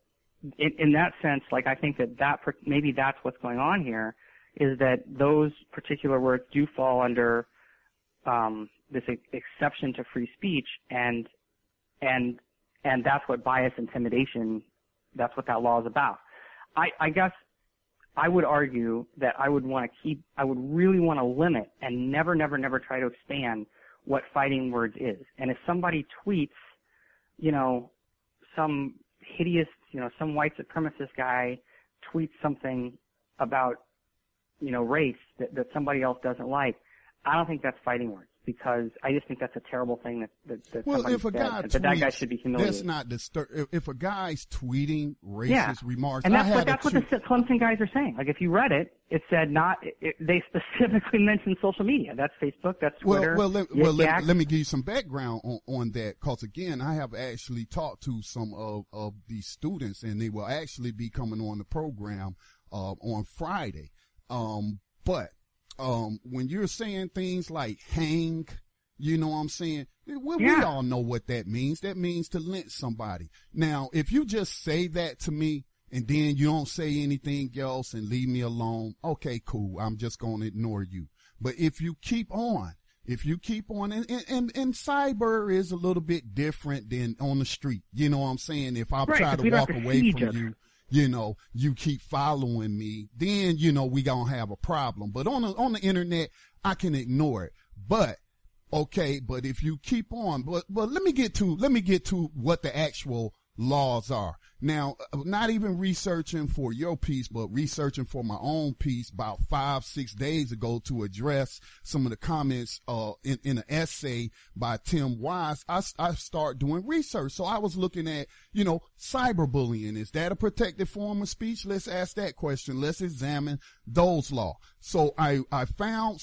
in, in that sense, like I think that that maybe that's what's going on here, is that those particular words do fall under um, this exception to free speech, and and and that's what bias intimidation. That's what that law is about. I, I guess I would argue that I would want to keep, I would really want to limit and never, never, never try to expand what fighting words is. And if somebody tweets, you know, some hideous, you know, some white supremacist guy tweets something about, you know, race that, that somebody else doesn't like, I don't think that's fighting words because I just think that's a terrible thing that, that, that well, if a guy that, tweets, that guy should be humiliated. That's not disturb. If, if a guy's tweeting racist yeah. remarks, and that's, I had but that's what the Clemson guys are saying. Like if you read it, it said not. It, they specifically mentioned social media. That's Facebook. That's Twitter. Well, well, let, well, let, let me give you some background on, on that, because again, I have actually talked to some of of these students, and they will actually be coming on the program uh, on Friday. Um, but um, when you're saying things like hang, you know what I'm saying? We Yeah. all know what that means. That means to lynch somebody. Now, if you just say that to me and then you don't say anything else and leave me alone, okay, cool. I'm just going to ignore you. But if you keep on, if you keep on, and, and, and, cyber is a little bit different than on the street. You know what I'm saying? If I Right, try to walk away from you, you know, you keep following me, then, you know, we gonna have a problem. But on the, on the internet, I can ignore it. But, okay, but if you keep on, but, but let me get to, let me get to what the actual laws are. Now, uh, not even researching for your piece, but researching for my own piece about five, six days ago to address some of the comments, uh, in, in an essay by Tim Wise. I, I start doing research. So I was looking at, you know, cyberbullying. Is that a protected form of speech? Let's ask that question. Let's examine those law. So I, I found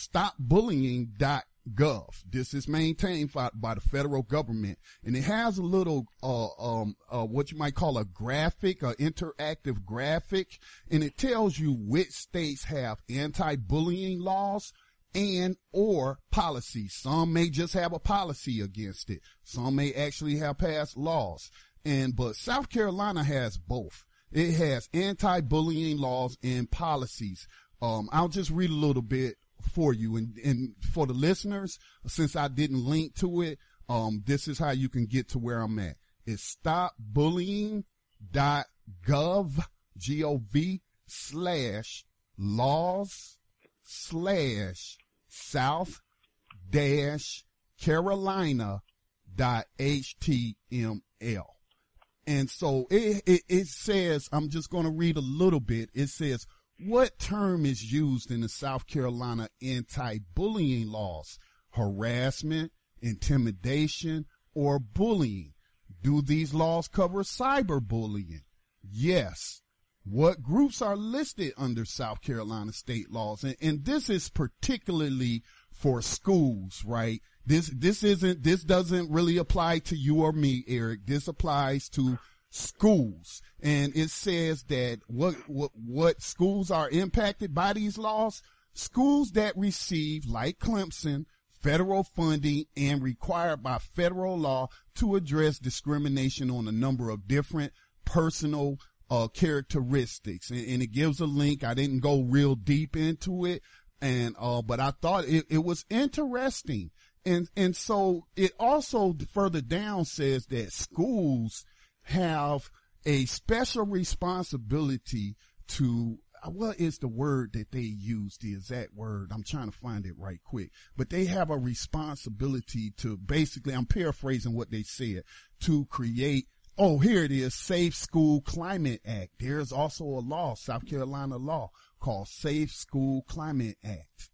stopbullying.gov. This is maintained by, by the federal government and it has a little, uh, um, uh, what you might call a graphic, a interactive graphic, and it tells you which states have anti-bullying laws and or policies. Some may just have a policy against it. Some may actually have passed laws. And, but South Carolina has both. It has anti-bullying laws and policies. Um, I'll just read a little bit for you and, and for the listeners, since I didn't link to it, um, this is how you can get to where I'm at. It's stopbullying.gov, G-O-V slash laws slash South dash Carolina dot HTML. And so it, it, it says, I'm just going to read a little bit. It says, what term is used in the South Carolina anti-bullying laws? Harassment, intimidation, or bullying? Do these laws cover cyberbullying? Yes. What groups are listed under South Carolina state laws? And, and this is particularly for schools, right? This, this isn't, this doesn't really apply to you or me, Eric. This applies to schools. And it says that what, what, what schools are impacted by these laws? Schools that receive, like Clemson, federal funding and required by federal law to address discrimination on a number of different personal uh, characteristics. And, and it gives a link. I didn't go real deep into it. And, uh, but I thought it, it was interesting. And, and so it also further down says that schools have a special responsibility to what is the word that they use, the exact word? I'm trying to find it right quick. But they have a responsibility to basically, I'm paraphrasing what they said, to create, oh, here it is, Safe School Climate Act. There's also a law, South Carolina law, called Safe School Climate Act.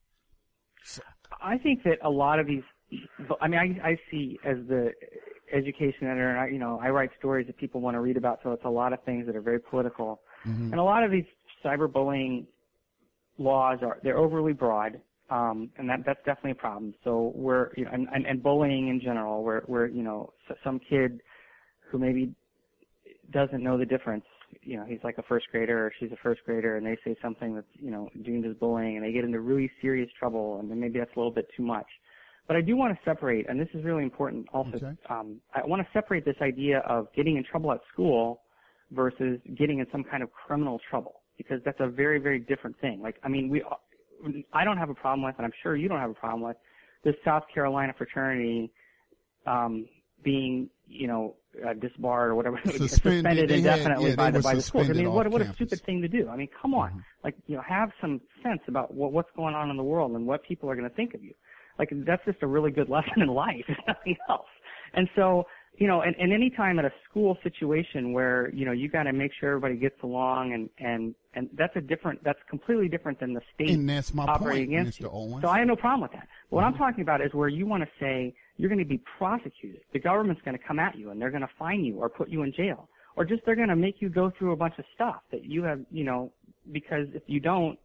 I think that a lot of these, I mean, I, I see as the education editor, and I, you know, I write stories that people want to read about, so it's a lot of things that are very political. Mm-hmm. And a lot of these cyberbullying laws are, they're overly broad, um, and that, that's definitely a problem. So we're, you know, and, and, and bullying in general, where, where, you know, some kid who maybe doesn't know the difference, you know, he's like a first grader or she's a first grader and they say something that's, you know, deemed as bullying and they get into really serious trouble and then maybe that's a little bit too much. But I do want to separate, and this is really important also, Okay. um, I want to separate this idea of getting in trouble at school versus getting in some kind of criminal trouble because that's a very, very different thing. Like, I mean, we, I don't have a problem with, and I'm sure you don't have a problem with, the South Carolina fraternity um, being, you know, uh, disbarred or whatever, Suspended. suspended They had- indefinitely yeah, by the by the schools. I mean, what what a stupid thing to do. I mean, come on, Mhm. like you know, have some sense about what what's going on in the world and what people are going to think of you. Like that's just a really good lesson in life, if nothing else. And so, you know, and, and any time at a school situation where you know you got to make sure everybody gets along, and and and that's a different, that's completely different than the state And that's my operating point, against Mr. you. Owens. So I have no problem with that. What Mhm. I'm talking about is where you want to say you're going to be prosecuted. The government's going to come at you and they're going to fine you or put you in jail, or just they're going to make you go through a bunch of stuff that you have, you know, because if you don't,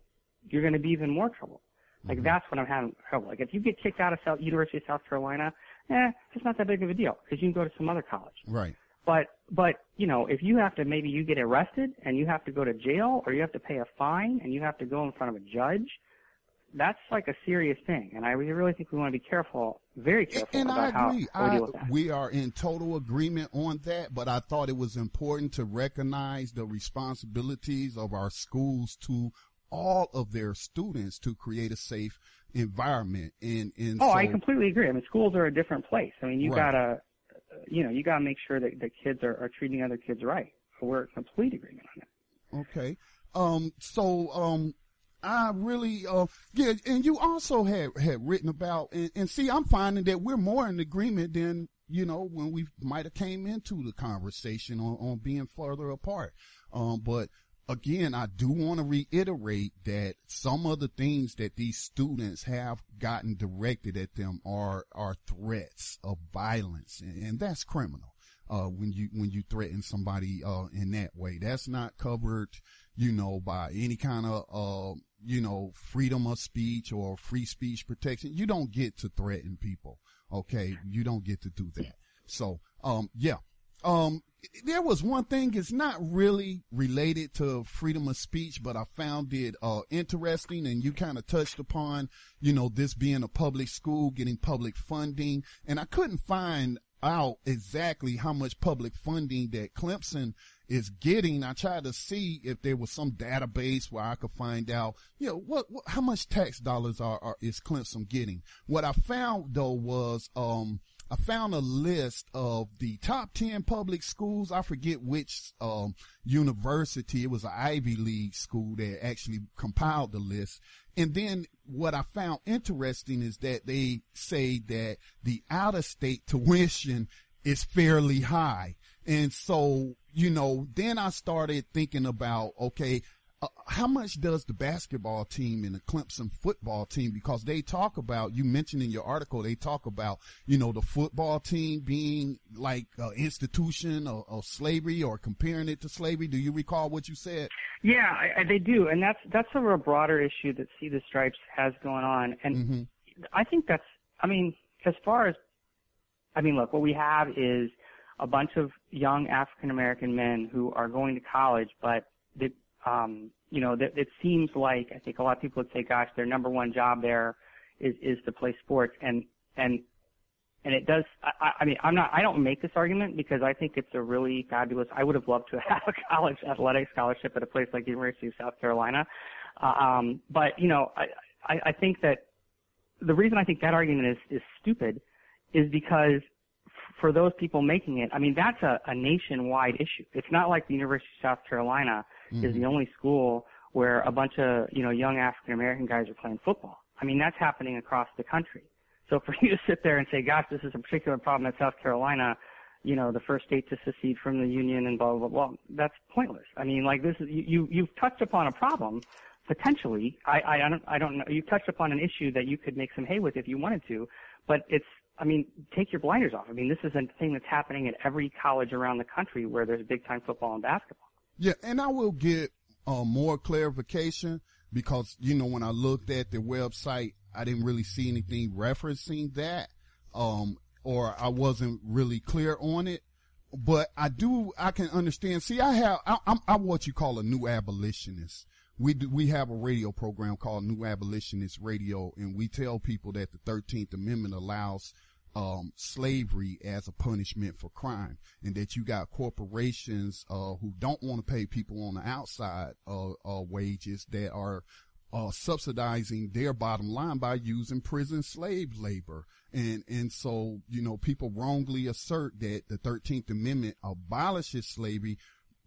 you're going to be even more trouble. Like Mhm. that's what I'm having trouble. Like if you get kicked out of South University of South Carolina, eh, it's not that big of a deal because you can go to some other college. Right. But but you know, if you have to maybe you get arrested and you have to go to jail or you have to pay a fine and you have to go in front of a judge, that's like a serious thing. And I really think we want to be careful, very careful And about I how we deal with that. we are in total agreement on that, but I thought it was important to recognize the responsibilities of our schools to all of their students to create a safe environment. And, and oh, so, I completely agree. I mean, schools are a different place. I mean, you Right. gotta, you know, you gotta make sure that the kids are, are treating other kids right. We're in complete agreement on that. Okay. Um, so, um, I really, uh, yeah, and you also had, had written about, and, and see, I'm finding that we're more in agreement than, you know, when we might have came into the conversation on, on being further apart. Um, but again, I do want to reiterate that some of the things that these students have gotten directed at them are, are threats of violence, and, and that's criminal uh, when you when you threaten somebody uh, in that way. That's not covered, you know, by any kind of uh, you know freedom of speech or free speech protection. You don't get to threaten people. Okay, you don't get to do that. So, um, yeah. Um, there was one thing, it's not really related to freedom of speech, but I found it, uh, interesting and you kind of touched upon, you know, this being a public school, getting public funding. And I couldn't find out exactly how much public funding that Clemson is getting. I tried to see if there was some database where I could find out, you know, what, what how much tax dollars are, are is Clemson getting. What I found though was, um, I found a list of the top 10 public schools. I forget which, um, university. It was an Ivy League school that actually compiled the list. And then what I found interesting is that they say that the out of state tuition is fairly high. And so, you know, then I started thinking about, okay, uh, how much does the basketball team and the Clemson football team, because they talk about, you mentioned in your article, they talk about, you know, the football team being like an institution of, of slavery or comparing it to slavery. Do you recall what you said? Yeah, I, I, they do, and that's that's a real broader issue that See the Stripes has going on, and hmm I think that's. I mean, as far as, I mean, look, what we have is a bunch of young African American men who are going to college, but um, you know, that it seems like I think a lot of people would say, gosh, their number one job there is is to play sports, and and and it does. I, I mean, I'm not. I don't make this argument because I think it's a really fabulous. I would have loved to have a college athletic scholarship at a place like the University of South Carolina, uh, um, but you know, I, I I think that the reason I think that argument is is stupid is because for those people making it, I mean, that's a, a nationwide issue. It's not like the University of South Carolina is the mm-hmm. only school where a bunch of you know young African American guys are playing football. I mean, that's happening across the country. So for you to sit there and say, "Gosh, this is a particular problem at South Carolina," you know, the first state to secede from the union and blah blah blah, that's pointless. I mean, like this is you you- you've touched upon a problem potentially. I I don't I don't know. You've touched upon an issue that you could make some hay with if you wanted to, but it's I mean, take your blinders off. I mean, this is a thing that's happening at every college around the country where there's big time football and basketball. Yeah, and I will get uh, more clarification because you know when I looked at the website, I didn't really see anything referencing that, um, or I wasn't really clear on it. But I do, I can understand. See, I have, I, I'm, I'm what you call a new abolitionist. We do, we have a radio program called New Abolitionist Radio, and we tell people that the Thirteenth Amendment allows um, slavery as a punishment for crime, and that you got corporations uh, who don't want to pay people on the outside uh, uh, wages that are uh, subsidizing their bottom line by using prison slave labor. And, and so, you know, people wrongly assert that the 13th Amendment abolishes slavery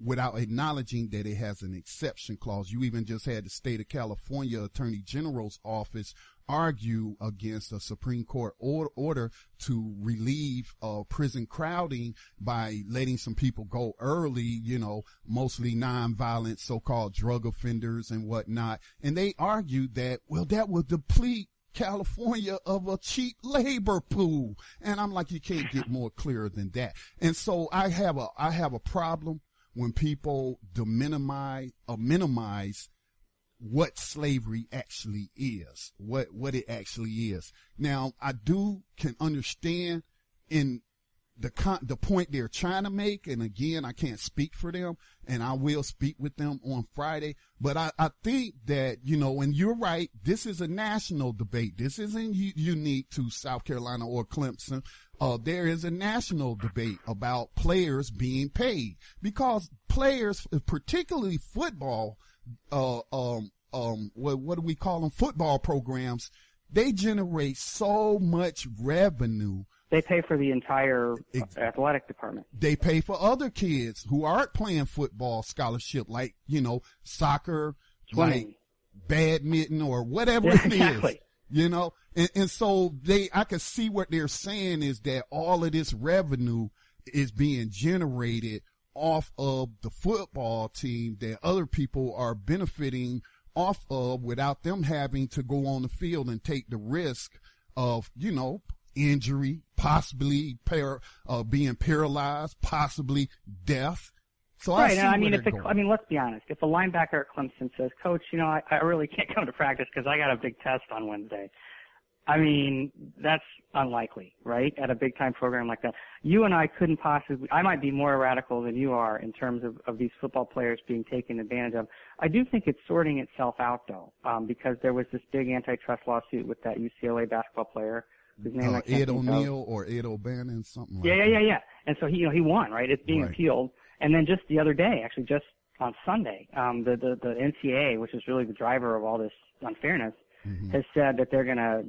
without acknowledging that it has an exception clause. You even just had the state of California Attorney General's office argue against a Supreme Court order, order to relieve uh, prison crowding by letting some people go early, you know, mostly nonviolent so-called drug offenders and whatnot. And they argued that, well, that would deplete California of a cheap labor pool. And I'm like, you can't get more clear than that. And so I have a, I have a problem when people minimize or minimize what slavery actually is, what, what it actually is. Now, I do can understand in the con- the point they're trying to make, and again, I can't speak for them, and I will speak with them on Friday. But I, I think that you know, and you're right. This is a national debate. This isn't u- unique to South Carolina or Clemson. Uh, there is a national debate about players being paid because players, particularly football, uh, um, um, what, what do we call them? Football programs. They generate so much revenue. They pay for the entire athletic department. They pay for other kids who aren't playing football scholarship, like, you know, soccer, Swimming. like badminton or whatever Yeah, it is. You know, and, and so they, I can see what they're saying is that all of this revenue is being generated off of the football team that other people are benefiting off of without them having to go on the field and take the risk of, you know, injury, possibly par- uh, being paralyzed, possibly death. So I Right. I where mean, if the. I mean, let's be honest. If a linebacker at Clemson says, "Coach, you know, I, I really can't come to practice because I got a big test on Wednesday," I mean, that's unlikely, right? At a big time program like that, you and I couldn't possibly. I might be more radical than you are in terms of of these football players being taken advantage of. I do think it's sorting itself out though, um, because there was this big antitrust lawsuit with that UCLA basketball player whose name uh, Ed of. O'Neill or Ed O'Bannon, something like Yeah, yeah, that. yeah, yeah. And so he, you know, he won, right? It's being Right. appealed. And then just the other day, actually, just on Sunday, um, the, the the NCAA, which is really the driver of all this unfairness, Mm-hmm. has said that they're going to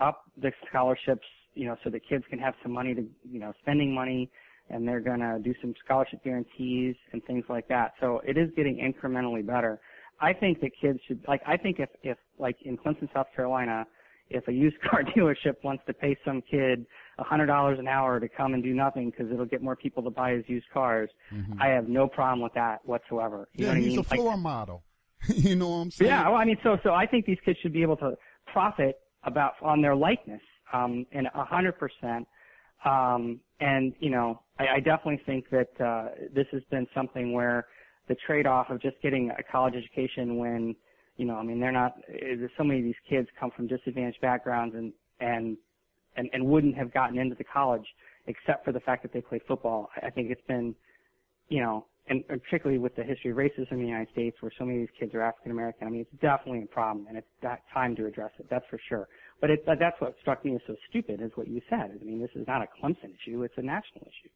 up the scholarships, you know, so the kids can have some money to, you know, spending money, and they're going to do some scholarship guarantees and things like that. So it is getting incrementally better. I think that kids should, like, I think if, if, like, in Clemson, South Carolina, if a used car dealership wants to pay some kid a hundred dollars an hour to come and do nothing because it'll get more people to buy his used cars, I have no problem with that whatsoever. You Mm-hmm. Yeah, know what I he's mean? a Like- floor model. you know what I'm saying? yeah, well, I mean, so so I think these kids should be able to profit about on their likeness, um, and a hundred percent. Um, and you know, I, I definitely think that uh, this has been something where the trade-off of just getting a college education when, you know, I mean, they're not. eh, So many of these kids come from disadvantaged backgrounds and and and and wouldn't have gotten into the college except for the fact that they play football. I I think it's been you know, and, particularly with the history of racism in the United States, where so many of these kids are African American. I mean, it's definitely a problem, and it's that time to address it. That's for sure. But it, but that's what struck me as so stupid, is what you said. I mean, this is not a Clemson issue; it's a national issue.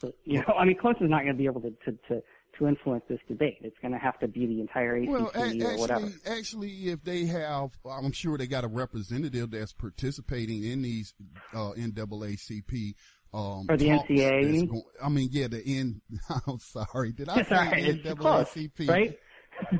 So, you know, I mean, Clemson's not going to be able to to to to influence this debate. It's going to have to be the entire ACC Well, a- or whatever. actually, actually, if they have, I'm sure they got a representative that's participating in these uh, NAACP. Um, Or the talks NCAA, you that's mean? go- I mean, yeah, the N. I'm sorry, did I say all right. It's close, NAACP? right?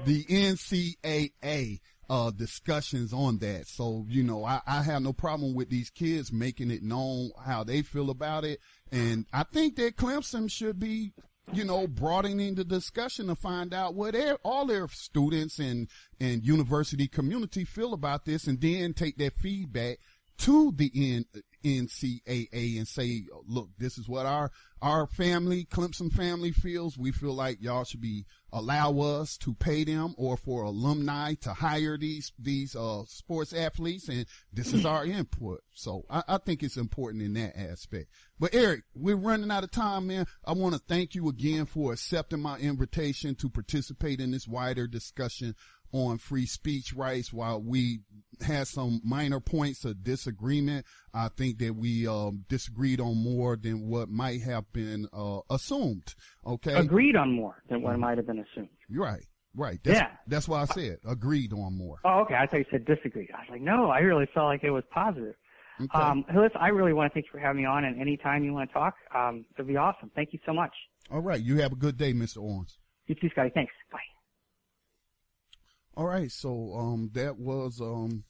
the NCAA uh, discussions on that. So, you know, I, I have no problem with these kids making it known how they feel about it. And I think that Clemson should be, you know, broadening the discussion to find out what their, all their students and, and university community feel about this and then take that feedback to the N, NCAA and say, look, this is what our, our family, Clemson family feels. We feel like y'all should be, allow us to pay them or for alumni to hire these, these, uh, sports athletes. And this is our input. So I, I think it's important in that aspect. But Eric, we're running out of time, man. I want to thank you again for accepting my invitation to participate in this wider discussion on free speech rights while we had some minor points of disagreement. I think that we um, disagreed on more than what might have been uh, assumed. Okay. Agreed on more than what might have been assumed. You're right. Right. That's, Yeah. That's why I said agreed on more. Oh, okay. I thought you said disagreed. I was like, no, I really felt like it was positive. Okay. Um, listen, I really want to thank you for having me on, and anytime you want to talk, um, it'd be awesome. Thank you so much. All right. You have a good day, Mr. Owens. You too, Scotty. Thanks. Bye. All right. So, um, that was, um,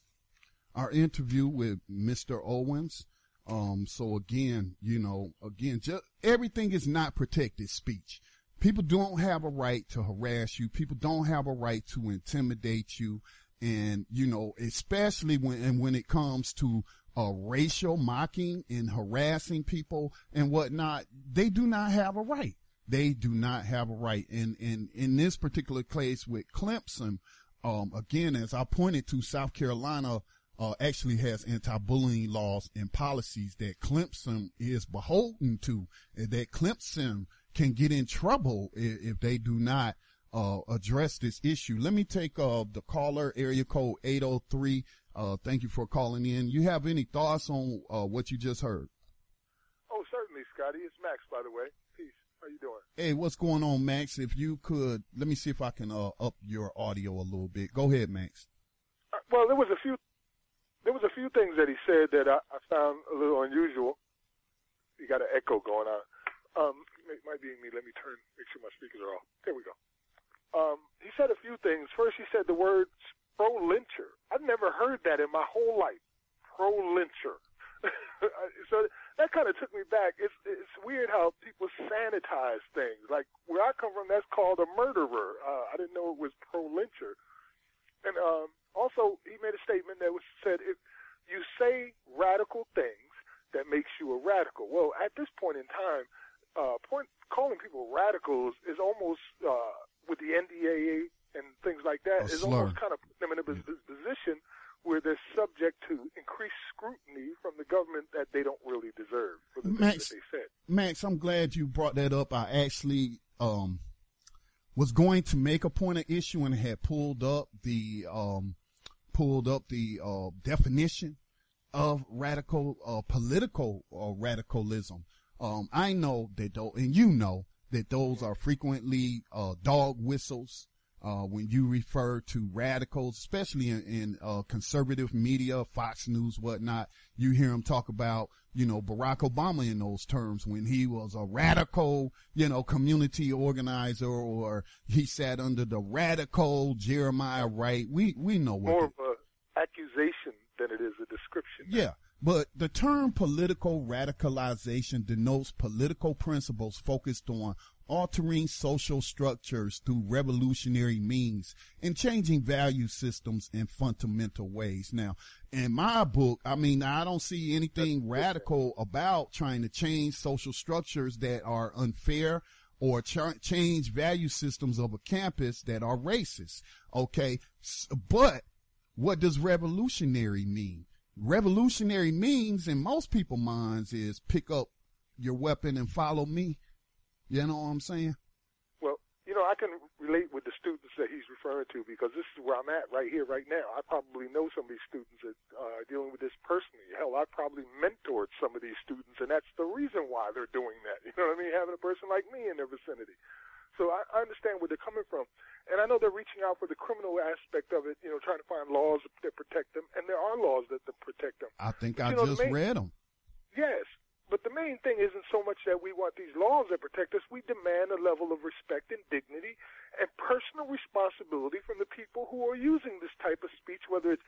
our interview with Mr. Owens. Um, so again, you know, again, just everything is not protected speech. People don't have a right to harass you. People don't have a right to intimidate you. And, you know, especially when, and when it comes to, uh, racial mocking and harassing people and whatnot, they do not have a right. They do not have a right. And, and in this particular case with Clemson, um, again, as I pointed to, South Carolina, uh, actually has anti-bullying laws and policies that Clemson is beholden to, and that Clemson can get in trouble if, if they do not uh, address this issue. Let me take uh, the caller area code 803. Uh, thank you for calling in. You have any thoughts on uh, what you just heard? Oh, certainly, Scotty. It's Max, by the way. You doing? Hey, what's going on, Max? If you could, let me see if I can uh, up your audio a little bit. Go ahead, Max. Uh, well, there was a few, there was a few things that he said that I, I found a little unusual. You got an echo going on. Um, it might be me. Let me turn, make sure my speakers are off. There we go. Um, he said a few things. First, he said the word pro-lyncher. I've never heard that in my whole life. Pro-lyncher. so that kind of took me back. It's it's weird how people sanitize things. Like where I come from, that's called a murderer. Uh, I didn't know it was pro-lyncher. And um, also, he made a statement that was said if you say radical things, that makes you a radical. Well, at this point in time, uh, point calling people radicals is almost uh, with the NDAA and things like that A is slur. almost kind of putting them in a pos- position where they're subject to increased scrutiny from the government that they don't really deserve for the things Max- that they said. Max, I'm glad you brought that up. I actually um was going to make a point of issue and had pulled up the um pulled up the uh definition of radical uh political uh, radicalism. Um I know that though and you know that those are frequently uh dog whistles uh, when you refer to radicals, especially in, in uh, conservative media, Fox News, whatnot, you hear them talk about, you know, Barack Obama in those terms when he was a radical, you know, community organizer or he sat under the radical Jeremiah Wright. We, we know what More of a accusation than it is a description. yeah. But the term political radicalization denotes political principles focused on altering social structures through revolutionary means and changing value systems in fundamental ways. Now, in my book, I mean, I don't see anything radical about trying to change social structures that are unfair or ch- change value systems of a campus that are racist. Okay. But what does revolutionary mean? Revolutionary means in most people's minds is pick up your weapon and follow me. You know what I'm saying? Well, you know, I can relate with the students that he's referring to because this is where I'm at right here, right now. I probably know some of these students that uh, are dealing with this personally. Hell, I probably mentored some of these students, and that's the reason why they're doing that. You know what I mean? Having a person like me in their vicinity. So I, I understand where they're coming from. And I know they're reaching out for the criminal aspect of it, you know, trying to find laws that protect them. And there are laws that, that protect them. I think But I you know, the just read them. Yes, but the main thing isn't so much that we want these laws that protect us. We demand a level of respect and dignity and personal responsibility from the people who are using this type of speech, whether it's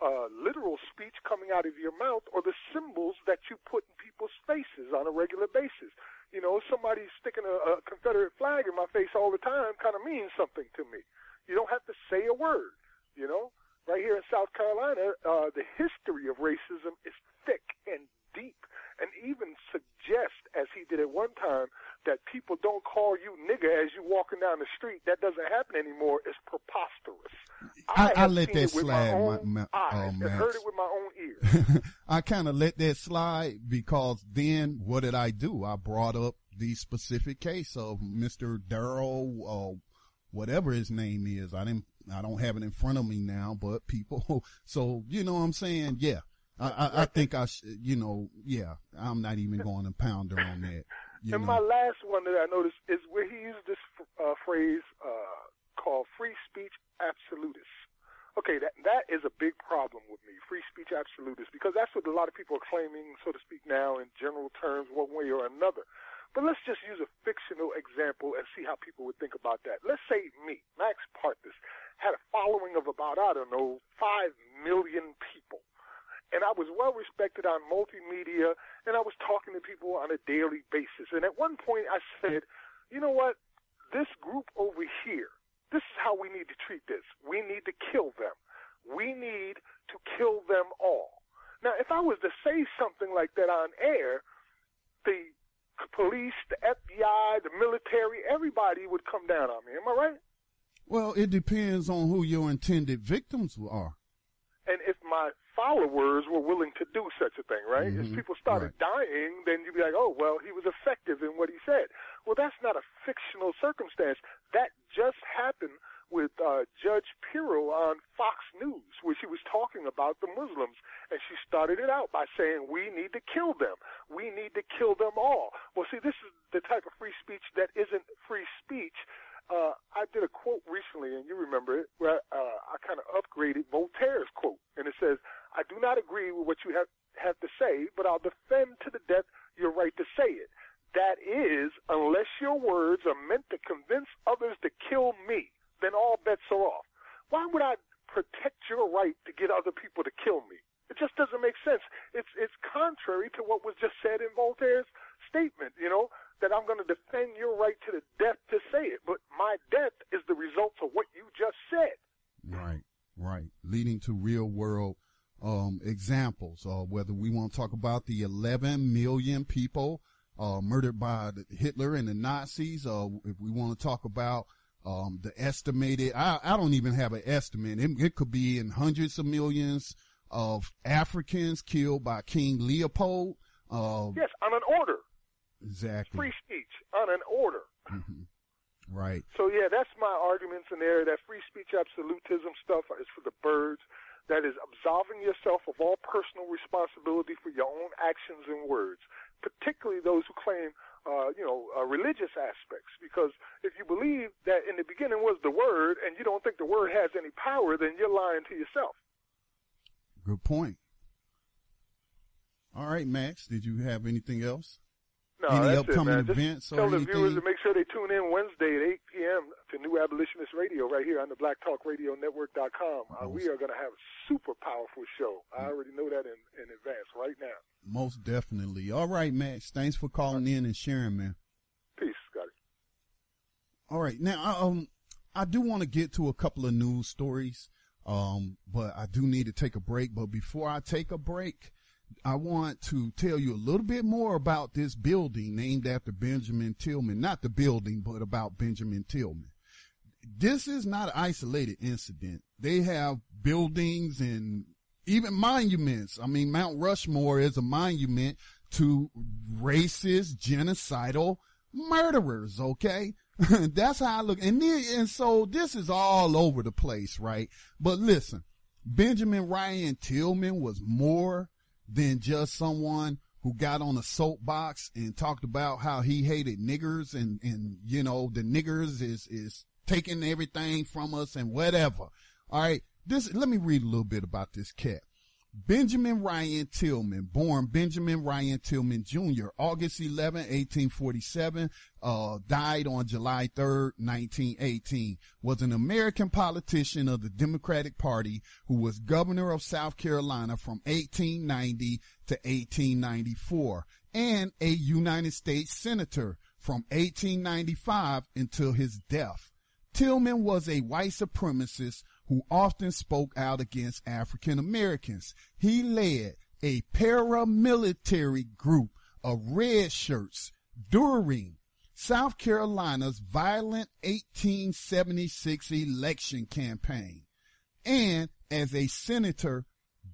uh, literal speech coming out of your mouth or the symbols that you put in people's faces on a regular basis. You know, somebody sticking a, a Confederate flag in my face all the time kind of means something to me. You don't have to say a word, you know? Right here in South Carolina, uh, the history of racism is thick and deep, and even suggest, as he did at one time, that people don't call you nigger as you walking down the street. That doesn't happen anymore. It's preposterous. I- I have let that slide, my Ma- own Ma- eyes uh, and Max. heard it with my own ears. I kind of let that slide because then what did I do? I brought up the specific case of Mr. Darrell, uh, whatever his name is. I didn't, I don't have it in front of me now, but people, so you know what I'm saying? Yeah. I, I, I think I should, you know, yeah, I'm not even going to pounder on that. You and know? my last one that I noticed is where he used this uh, phrase uh, called free speech absolutists. Okay, that that is a big problem with me, free speech absolutists, because that's what a lot of people are claiming, so to speak, now in general terms, one way or another. But let's just use a fictional example and see how people would think about that. Let's say me, Max Partis, had a following of about, I don't know, five million people. And I was well respected on multimedia, and I was talking to people on a daily basis. And at one point I said, you know what? This group over here, this is how we need to treat this. We need to kill them. We need to kill them all. Now, if I was to say something like that on air, the police, the FBI, the military, everybody would come down on me. Am I right? Well, it depends on who your intended victims are. And if my followers were willing to do such a thing, right? Mm-hmm. If people started right. dying, then you'd be like, oh, well, he was effective in what he said. Well, that's not a fictional circumstance. That just happened with uh, Judge Pirro on Fox News, where she was talking about the Muslims, and she started it out by saying, "We need to kill them. We need to kill them all." Well, see, this is the type of free speech that isn't free speech. Uh, I did a quote recently, and you remember it, where uh, I kind of upgraded Voltaire's quote, and it says, "I do not agree with what you have have to say, but I'll defend to the death your right to say it." That is, unless your words are meant to convince others to kill me then all bets are off. Why would I protect your right to get other people to kill me? It just doesn't make sense. It's it's contrary to what was just said in Voltaire's statement, you know, that I'm going to defend your right to the death to say it, but my death is the result of what you just said. Right, right. Leading to real world um, examples, uh, whether we want to talk about the 11 million people uh, murdered by Hitler and the Nazis, uh, if we want to talk about um, the estimated, I, I don't even have an estimate. It, it could be in hundreds of millions of Africans killed by King Leopold. Uh, yes, on an order. Exactly. Free speech on an order. Mm-hmm. Right. So yeah, that's my arguments in there. That free speech absolutism stuff is for the birds. That is absolving yourself of all personal responsibility for your own actions and words, particularly those who claim uh, you know, uh, religious aspects. Because if you believe that in the beginning was the Word and you don't think the Word has any power, then you're lying to yourself. Good point. All right, Max, did you have anything else? No, Any upcoming it, events Just or tell the viewers to make sure they tune in Wednesday at 8 p.m. to New Abolitionist Radio right here on the BlackTalkRadioNetwork.com. Uh, we are going to have a super powerful show. I already know that in, in advance right now. Most definitely. All right, Max. Thanks for calling in and sharing, man. Peace, Scotty. All right. Now, um, I do want to get to a couple of news stories. Um, but I do need to take a break. But before I take a break, I want to tell you a little bit more about this building named after Benjamin Tillman. Not the building, but about Benjamin Tillman. This is not an isolated incident. They have buildings and even monuments. I mean, Mount Rushmore is a monument to racist, genocidal murderers. Okay. That's how I look. And, then, and so this is all over the place, right? But listen, Benjamin Ryan Tillman was more than just someone who got on a soapbox and talked about how he hated niggers and, and, you know, the niggers is, is taking everything from us and whatever. All right. This, let me read a little bit about this cat. Benjamin Ryan Tillman, born Benjamin Ryan Tillman Jr., August 11, 1847, uh, died on July 3rd, 1918, was an American politician of the Democratic Party who was governor of South Carolina from 1890 to 1894 and a United States senator from 1895 until his death. Tillman was a white supremacist who often spoke out against African Americans. He led a paramilitary group of red shirts during South Carolina's violent 1876 election campaign and as a senator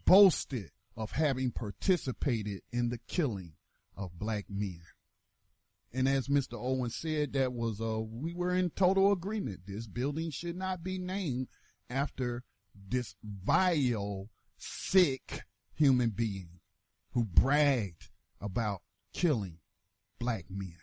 boasted of having participated in the killing of black men. And as Mr. Owen said, that was, uh, we were in total agreement. This building should not be named after this vile, sick human being who bragged about killing black men.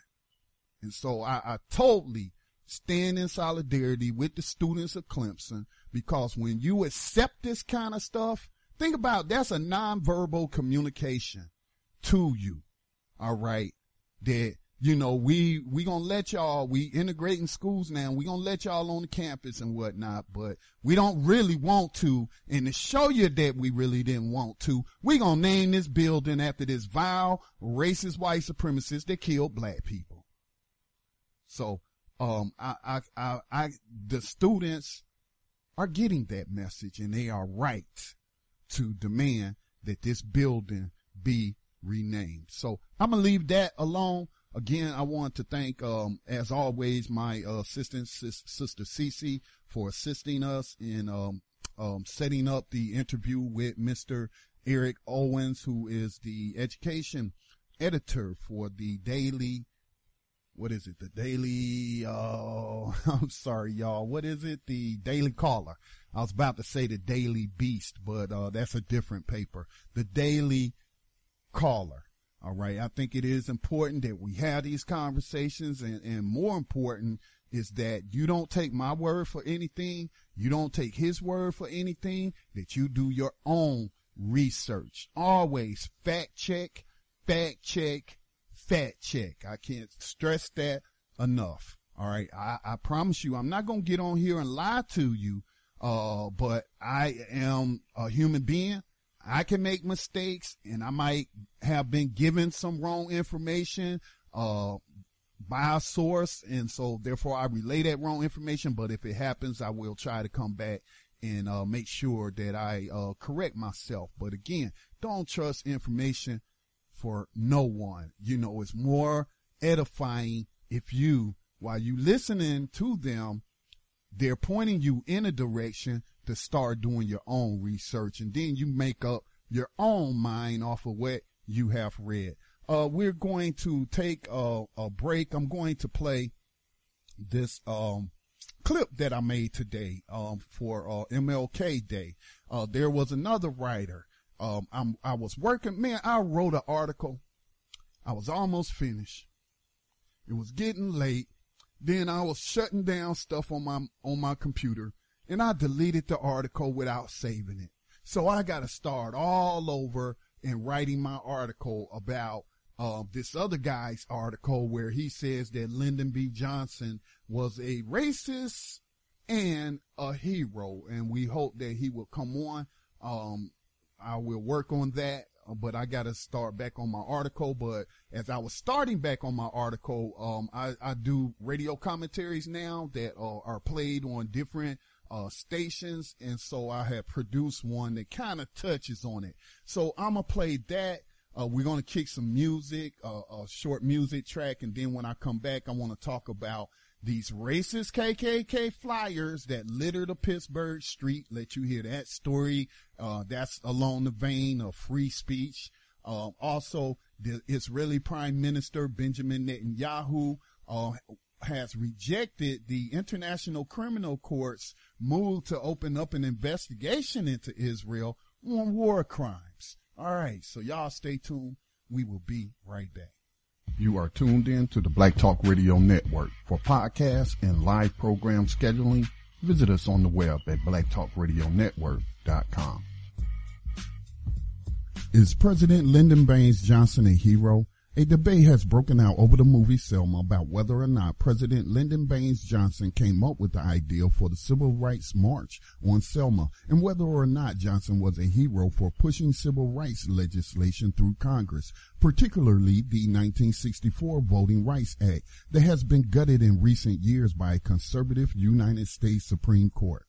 And so I, I totally stand in solidarity with the students of Clemson because when you accept this kind of stuff, think about that's a nonverbal communication to you. All right. That, you know, we, we gonna let y'all, we integrating schools now. We gonna let y'all on the campus and whatnot, but we don't really want to. And to show you that we really didn't want to, we gonna name this building after this vile, racist white supremacist that killed black people. So, um, I, I, I, I, the students are getting that message and they are right to demand that this building be renamed. So I'm going to leave that alone. Again, I want to thank, um, as always, my uh, assistant, sis, sister Cece, for assisting us in um, um, setting up the interview with Mr. Eric Owens, who is the education editor for the Daily what is it? The Daily, uh, I'm sorry, y'all. What is it? The Daily Caller. I was about to say the Daily Beast, but, uh, that's a different paper. The Daily Caller. All right. I think it is important that we have these conversations and, and more important is that you don't take my word for anything. You don't take his word for anything, that you do your own research. Always fact check, fact check, fact check. I can't stress that enough. All right. I, I promise you, I'm not going to get on here and lie to you. Uh, but I am a human being. I can make mistakes and I might have been given some wrong information, uh, by a source. And so therefore I relay that wrong information. But if it happens, I will try to come back and, uh, make sure that I, uh, correct myself. But again, don't trust information for no one. You know, it's more edifying if you, while you listening to them, they're pointing you in a direction to start doing your own research and then you make up your own mind off of what you have read. Uh, we're going to take a, a break. I'm going to play this, um, clip that I made today, um, for, uh, MLK Day. Uh, there was another writer um, I'm, I was working, man, I wrote an article. I was almost finished. It was getting late. Then I was shutting down stuff on my, on my computer and I deleted the article without saving it. So I got to start all over and writing my article about uh, this other guy's article where he says that Lyndon B. Johnson was a racist and a hero, and we hope that he will come on um, I will work on that, but I got to start back on my article. But as I was starting back on my article, um, I, I do radio commentaries now that uh, are played on different uh, stations, and so I have produced one that kind of touches on it. So I'm gonna play that. Uh, we're gonna kick some music, uh, a short music track, and then when I come back, I want to talk about these racist KKK flyers that litter the Pittsburgh street. Let you hear that story. Uh, that's along the vein of free speech. Uh, also, the Israeli Prime Minister Benjamin Netanyahu uh, has rejected the International Criminal Court's move to open up an investigation into Israel on war crimes. All right, so y'all stay tuned. We will be right back. You are tuned in to the Black Talk Radio Network. For podcasts and live program scheduling, visit us on the web at blacktalkradionetwork.com. Is President Lyndon Baines Johnson a hero? A debate has broken out over the movie Selma about whether or not President Lyndon Baines Johnson came up with the idea for the Civil Rights March on Selma and whether or not Johnson was a hero for pushing civil rights legislation through Congress, particularly the 1964 Voting Rights Act that has been gutted in recent years by a conservative United States Supreme Court.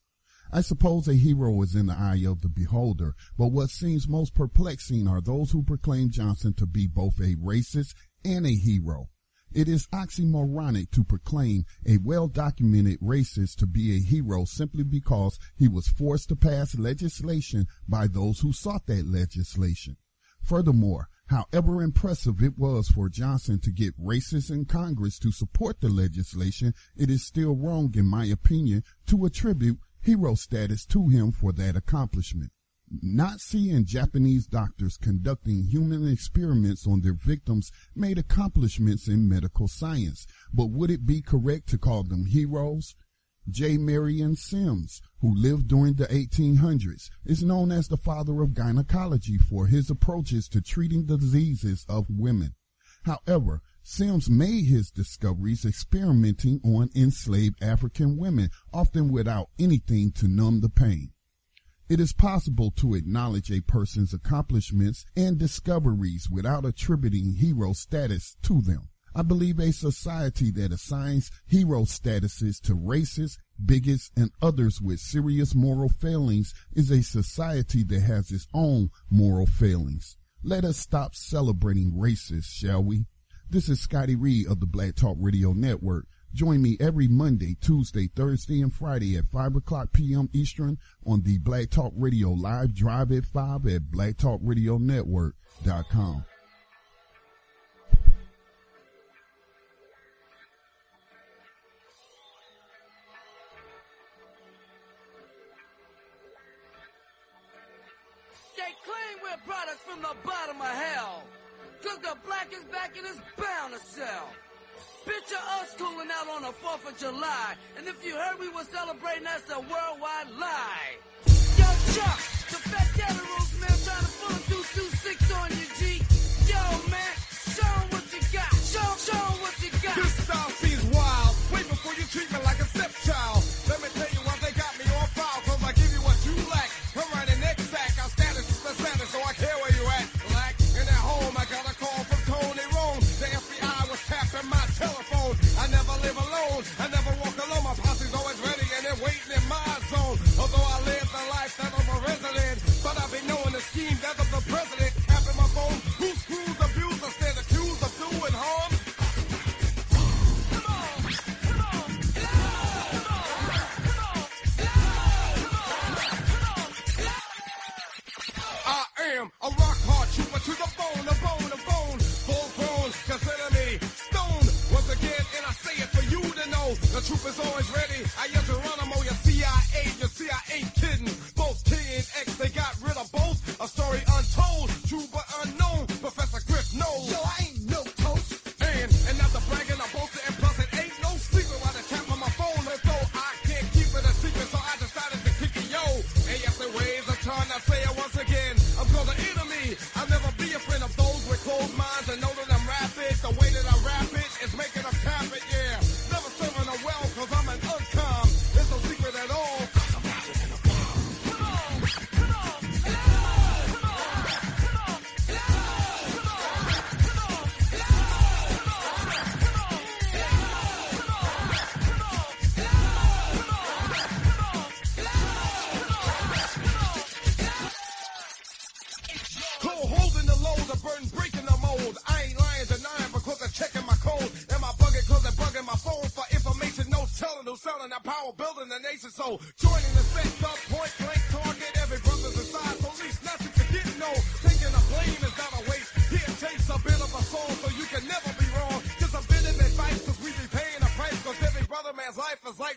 I suppose a hero is in the eye of the beholder, but what seems most perplexing are those who proclaim Johnson to be both a racist and a hero. It is oxymoronic to proclaim a well-documented racist to be a hero simply because he was forced to pass legislation by those who sought that legislation. Furthermore, however impressive it was for Johnson to get racists in Congress to support the legislation, it is still wrong, in my opinion, to attribute hero status to him for that accomplishment. Nazi and Japanese doctors conducting human experiments on their victims made accomplishments in medical science, but would it be correct to call them heroes? J. Marion Sims, who lived during the 1800s, is known as the father of gynecology for his approaches to treating the diseases of women. However, Sims made his discoveries experimenting on enslaved African women, often without anything to numb the pain. It is possible to acknowledge a person's accomplishments and discoveries without attributing hero status to them. I believe a society that assigns hero statuses to racists, bigots, and others with serious moral failings is a society that has its own moral failings. Let us stop celebrating racists, shall we? This is Scotty Reed of the Black Talk Radio Network. Join me every Monday, Tuesday, Thursday, and Friday at 5 o'clock p.m. Eastern on the Black Talk Radio live drive at 5 at blacktalkradionetwork.com. the black is back and it's bound to sell. Picture us cooling out on the 4th of July. And if you heard we were celebrating, that's a worldwide lie. Yo, Chuck, the fat daddy rules, man, trying to pull a 226 on you, G. Yo, man, show what you got. Show, show what you got. This style seems wild. Wait before you treat me like a is always ready. I am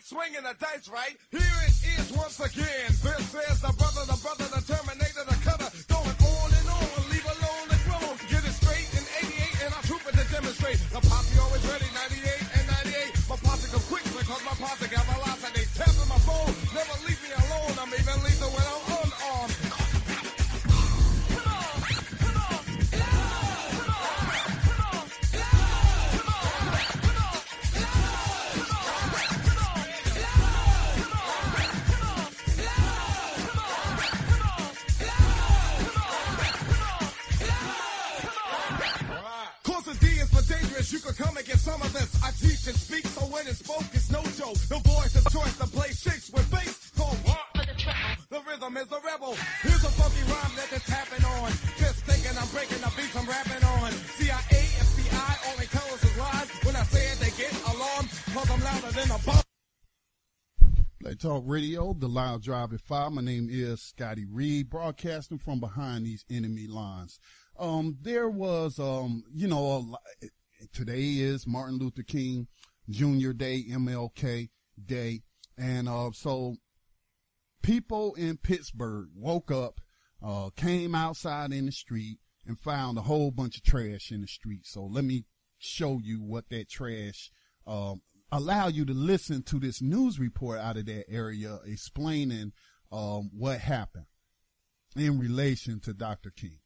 swinging the dice, right? Here it is once again. This is the brother, the brother, the terminator, The live drive at five. My name is Scotty Reed, broadcasting from behind these enemy lines. Um, there was, um, you know, a today is Martin Luther King Jr. Day, MLK Day, and uh, so people in Pittsburgh woke up uh, came outside in the street and found a whole bunch of trash in the street. So let me show you what that trash, um, allow you to listen to this news report out of that area explaining, um, what happened in relation to Dr. King.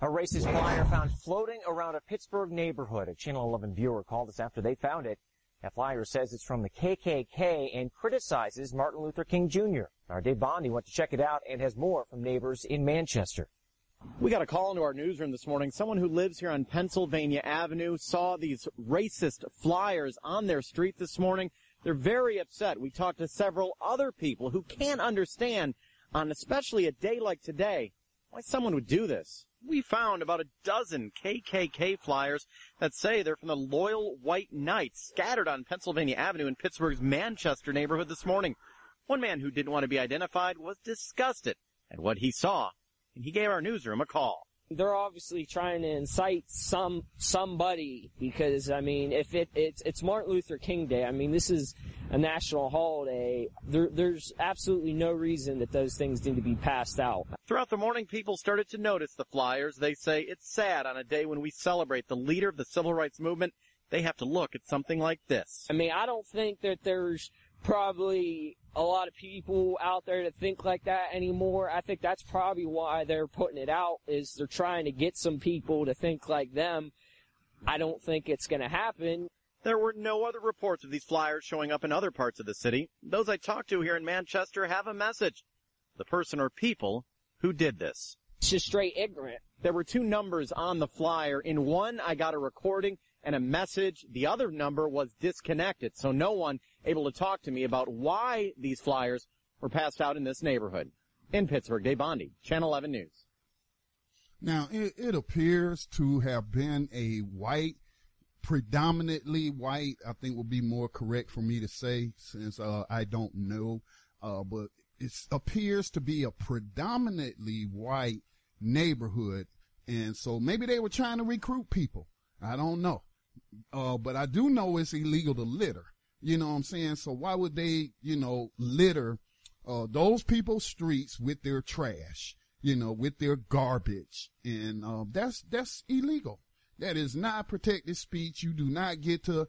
A racist flyer found floating around a Pittsburgh neighborhood. A Channel 11 viewer called us after they found it. That flyer says it's from the KKK and criticizes Martin Luther King Jr. Our Dave Bondi went to check it out and has more from neighbors in Manchester. We got a call into our newsroom this morning. Someone who lives here on Pennsylvania Avenue saw these racist flyers on their street this morning. They're very upset. We talked to several other people who can't understand on especially a day like today why someone would do this. We found about a dozen KKK flyers that say they're from the Loyal White Knights scattered on Pennsylvania Avenue in Pittsburgh's Manchester neighborhood this morning. One man who didn't want to be identified was disgusted at what he saw, and he gave our newsroom a call they're obviously trying to incite some somebody because I mean, if it it's it's Martin Luther King Day. I mean, this is a national holiday. There, there's absolutely no reason that those things need to be passed out. Throughout the morning, people started to notice the flyers. They say it's sad on a day when we celebrate the leader of the civil rights movement. They have to look at something like this. I mean, I don't think that there's probably a lot of people out there to think like that anymore. I think that's probably why they're putting it out is they're trying to get some people to think like them. I don't think it's going to happen. There were no other reports of these flyers showing up in other parts of the city. Those I talked to here in Manchester have a message. The person or people who did this. It's just straight ignorant. There were two numbers on the flyer. In one, I got a recording and a message. The other number was disconnected, so no one able to talk to me about why these flyers were passed out in this neighborhood. In Pittsburgh, Dave Bondi, Channel 11 News. Now, it, it appears to have been a white, predominantly white, I think would be more correct for me to say since, uh, I don't know, uh, but it appears to be a predominantly white neighborhood. And so maybe they were trying to recruit people. I don't know. Uh, but I do know it's illegal to litter. You know what I'm saying? So why would they, you know, litter, uh, those people's streets with their trash, you know, with their garbage? And, uh, that's, that's illegal. That is not protected speech. You do not get to,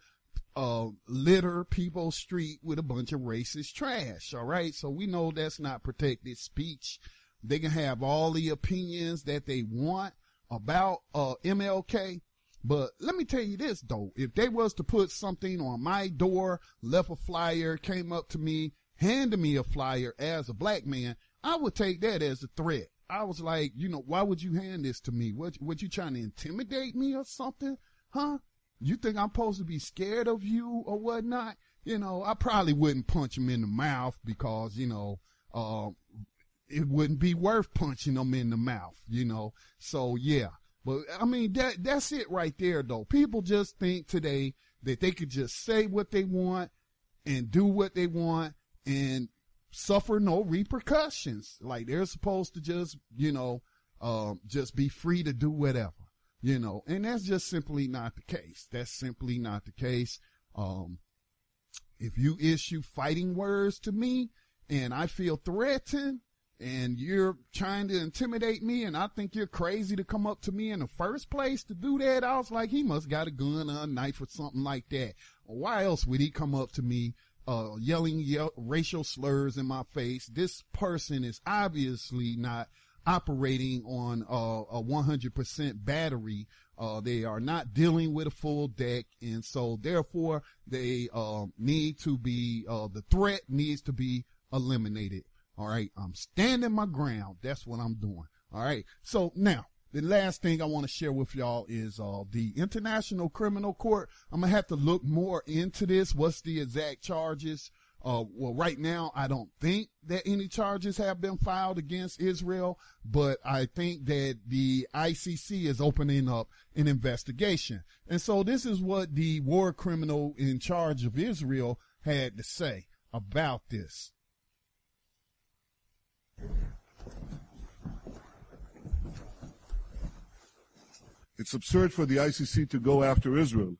uh, litter people's street with a bunch of racist trash. All right. So we know that's not protected speech. They can have all the opinions that they want about, uh, MLK but let me tell you this though, if they was to put something on my door, left a flyer, came up to me, handed me a flyer as a black man, I would take that as a threat. I was like, you know, why would you hand this to me? What, what you trying to intimidate me or something? Huh? You think I'm supposed to be scared of you or whatnot? You know, I probably wouldn't punch him in the mouth because, you know, uh, it wouldn't be worth punching them in the mouth, you know. So yeah, but I mean, that, that's it right there though. People just think today that they could just say what they want and do what they want and suffer no repercussions. Like they're supposed to just, you know, um, just be free to do whatever, you know, and that's just simply not the case. That's simply not the case. Um, if you issue fighting words to me and I feel threatened, and you're trying to intimidate me and I think you're crazy to come up to me in the first place to do that. I was like, he must got a gun or a knife or something like that. Why else would he come up to me, uh, yelling yell- racial slurs in my face? This person is obviously not operating on uh, a 100% battery. Uh, they are not dealing with a full deck. And so therefore they, uh, need to be, uh, the threat needs to be eliminated. All right. I'm standing my ground. That's what I'm doing. All right. So now the last thing I want to share with y'all is, uh, the International Criminal Court. I'm to have to look more into this. What's the exact charges? Uh, well, right now, I don't think that any charges have been filed against Israel, but I think that the ICC is opening up an investigation. And so this is what the war criminal in charge of Israel had to say about this. It's absurd for the ICC to go after Israel,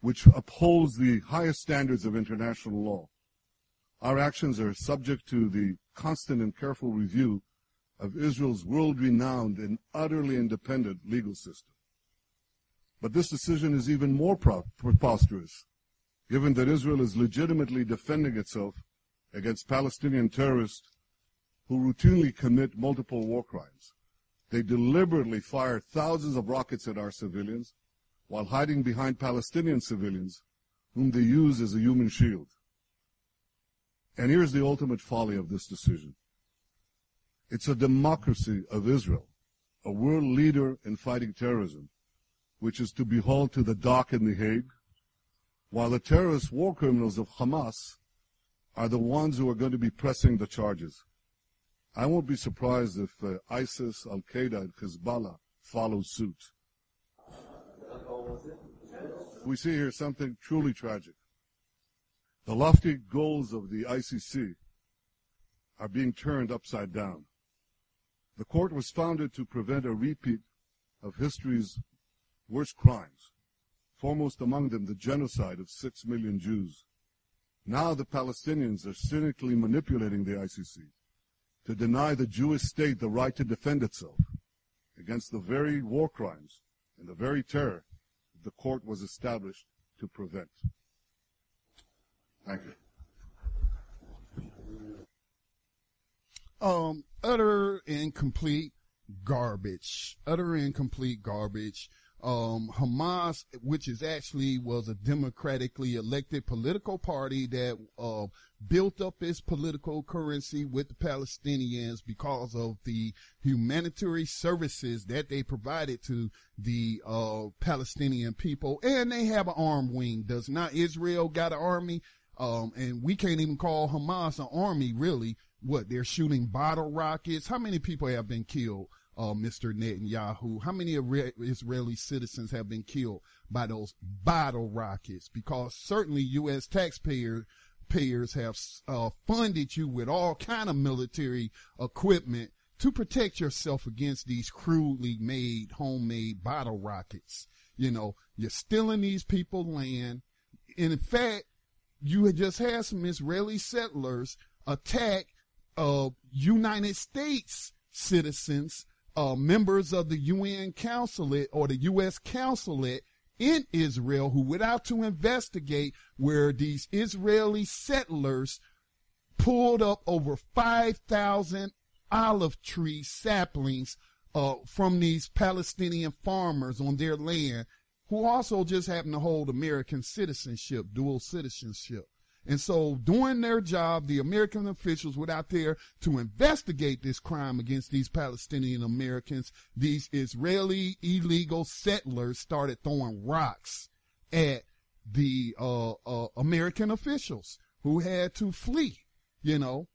which upholds the highest standards of international law. Our actions are subject to the constant and careful review of Israel's world-renowned and utterly independent legal system. But this decision is even more preposterous, given that Israel is legitimately defending itself against Palestinian terrorists who routinely commit multiple war crimes. They deliberately fire thousands of rockets at our civilians while hiding behind Palestinian civilians whom they use as a human shield. And here's the ultimate folly of this decision. It's a democracy of Israel, a world leader in fighting terrorism, which is to be hauled to the dock in The Hague, while the terrorist war criminals of Hamas are the ones who are going to be pressing the charges. I won't be surprised if uh, ISIS, Al Qaeda, and Hezbollah follow suit. We see here something truly tragic. The lofty goals of the ICC are being turned upside down. The court was founded to prevent a repeat of history's worst crimes, foremost among them the genocide of six million Jews. Now the Palestinians are cynically manipulating the ICC to deny the Jewish state the right to defend itself against the very war crimes and the very terror that the court was established to prevent. Thank you. Um, utter and complete garbage. Utter and complete garbage. Um, Hamas, which is actually was a democratically elected political party that, uh, built up its political currency with the Palestinians because of the humanitarian services that they provided to the, uh, Palestinian people. And they have an armed wing. Does not Israel got an army? Um, and we can't even call Hamas an army, really. What, they're shooting bottle rockets? How many people have been killed? Uh, Mr. Netanyahu, how many Israeli citizens have been killed by those bottle rockets? Because certainly U.S. taxpayers payers have uh, funded you with all kind of military equipment to protect yourself against these crudely made homemade bottle rockets. You know, you're stealing these people land. And in fact, you had just had some Israeli settlers attack uh, United States citizens uh, members of the UN consulate or the U.S. consulate in Israel who went out to investigate where these Israeli settlers pulled up over 5,000 olive tree saplings uh, from these Palestinian farmers on their land who also just happen to hold American citizenship, dual citizenship. And so doing their job, the American officials went out there to investigate this crime against these Palestinian Americans. These Israeli illegal settlers started throwing rocks at the uh, uh, American officials who had to flee, you know,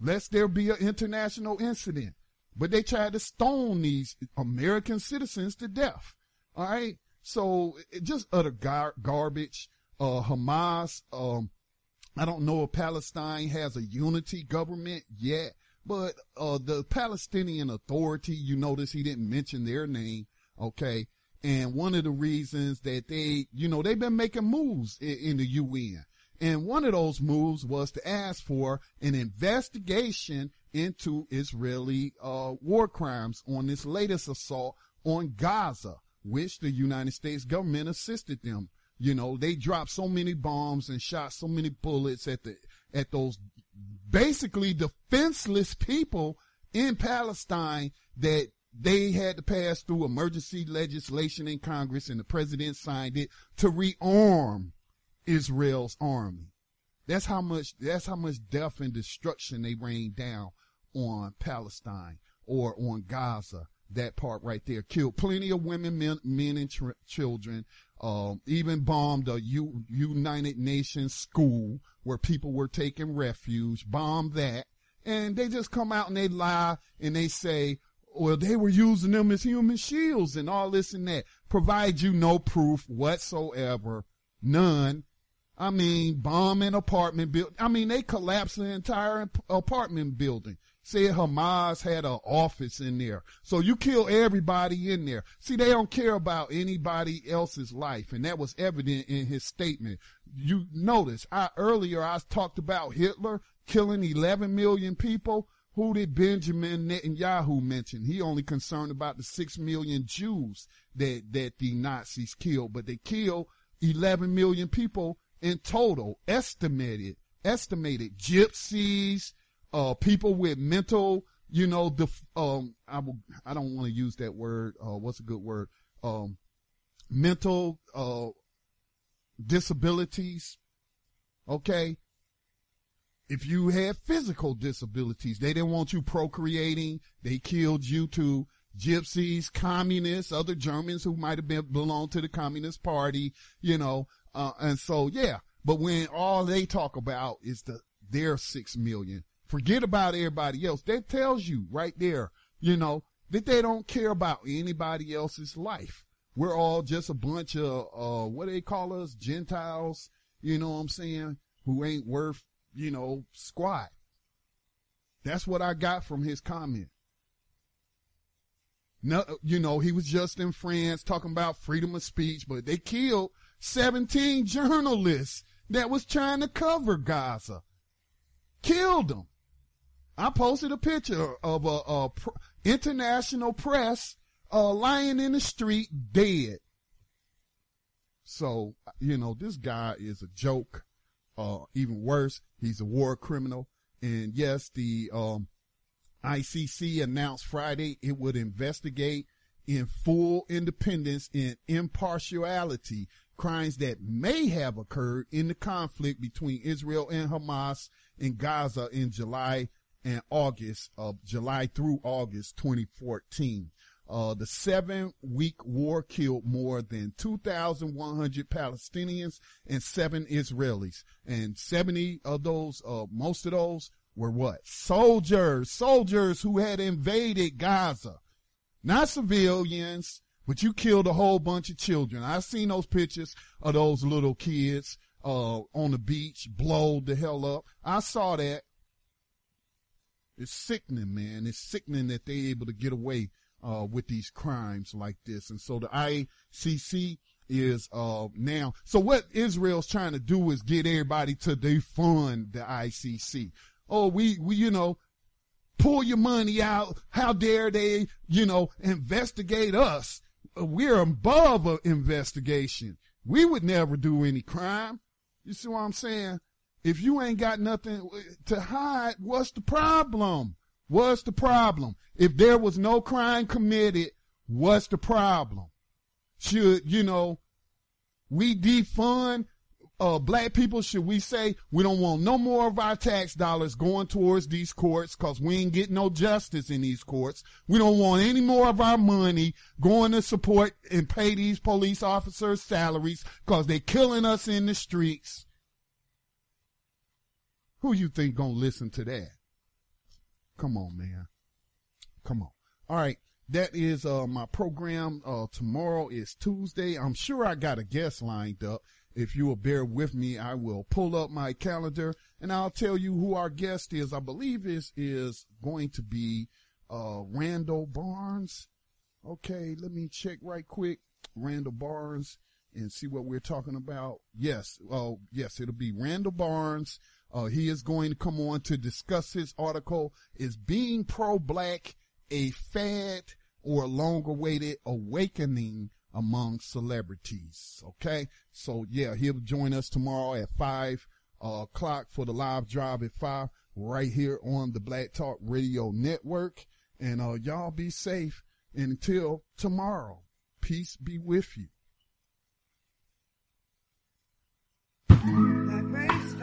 lest there be an international incident. But they tried to stone these American citizens to death. All right. So just utter gar- garbage uh, Hamas. Um, I don't know if Palestine has a unity government yet, but uh, the Palestinian Authority, you notice he didn't mention their name, okay? And one of the reasons that they, you know, they've been making moves in, in the UN. And one of those moves was to ask for an investigation into Israeli uh, war crimes on this latest assault on Gaza, which the United States government assisted them you know, they dropped so many bombs and shot so many bullets at the, at those basically defenseless people in Palestine that they had to pass through emergency legislation in Congress and the president signed it to rearm Israel's army. That's how much, that's how much death and destruction they rained down on Palestine or on Gaza. That part right there killed plenty of women, men, men and tr- children, um, even bombed a U- United Nations school where people were taking refuge, bombed that. And they just come out and they lie and they say, well, they were using them as human shields and all this and that. Provide you no proof whatsoever. None. I mean, bombing apartment building. I mean, they collapsed the entire ap- apartment building. Said Hamas had an office in there. So you kill everybody in there. See, they don't care about anybody else's life. And that was evident in his statement. You notice, I earlier I talked about Hitler killing 11 million people. Who did Benjamin Netanyahu mention? He only concerned about the 6 million Jews that, that the Nazis killed, but they killed 11 million people in total, estimated, estimated gypsies, uh, people with mental, you know, the, um, I will, I don't want to use that word. Uh, what's a good word? Um, mental, uh, disabilities. Okay. If you had physical disabilities, they didn't want you procreating. They killed you to gypsies, communists, other Germans who might have been belonged to the Communist Party, you know, uh, and so yeah. But when all they talk about is the their six million, forget about everybody else. That tells you right there, you know, that they don't care about anybody else's life. We're all just a bunch of uh what they call us? Gentiles, you know what I'm saying, who ain't worth, you know, squat. That's what I got from his comment. No, you know, he was just in France talking about freedom of speech, but they killed 17 journalists that was trying to cover Gaza. Killed them. I posted a picture of a, a pr- international press uh, lying in the street dead. So, you know, this guy is a joke. Uh, even worse, he's a war criminal. And yes, the, um, ICC announced Friday it would investigate in full independence and impartiality crimes that may have occurred in the conflict between Israel and Hamas in Gaza in July and August of July through August 2014. Uh, the seven week war killed more than 2,100 Palestinians and seven Israelis. And 70 of those, uh, most of those were what? Soldiers, soldiers who had invaded Gaza. Not civilians, but you killed a whole bunch of children. I've seen those pictures of those little kids, uh, on the beach, blowed the hell up. I saw that. It's sickening, man. It's sickening that they're able to get away, uh, with these crimes like this. And so the ICC is, uh, now, so what Israel's trying to do is get everybody to defund the ICC. Oh, we, we, you know, pull your money out. How dare they, you know, investigate us? We're above an investigation. We would never do any crime. You see what I'm saying? If you ain't got nothing to hide, what's the problem? What's the problem? If there was no crime committed, what's the problem? Should, you know, we defund uh, black people, should we say we don't want no more of our tax dollars going towards these courts because we ain't getting no justice in these courts. We don't want any more of our money going to support and pay these police officers salaries because they're killing us in the streets. Who you think gonna listen to that? Come on, man. Come on. All right. That is, uh, my program. Uh, tomorrow is Tuesday. I'm sure I got a guest lined up. If you will bear with me, I will pull up my calendar and I'll tell you who our guest is. I believe this is going to be, uh, Randall Barnes. Okay. Let me check right quick. Randall Barnes and see what we're talking about. Yes. Oh, yes. It'll be Randall Barnes. Uh, he is going to come on to discuss his article. Is being pro-black a fad or a long awaited awakening among celebrities? Okay. So yeah, he'll join us tomorrow at five uh, o'clock for the live drive at five right here on the Black Talk Radio Network. And, uh, y'all be safe until tomorrow. Peace be with you.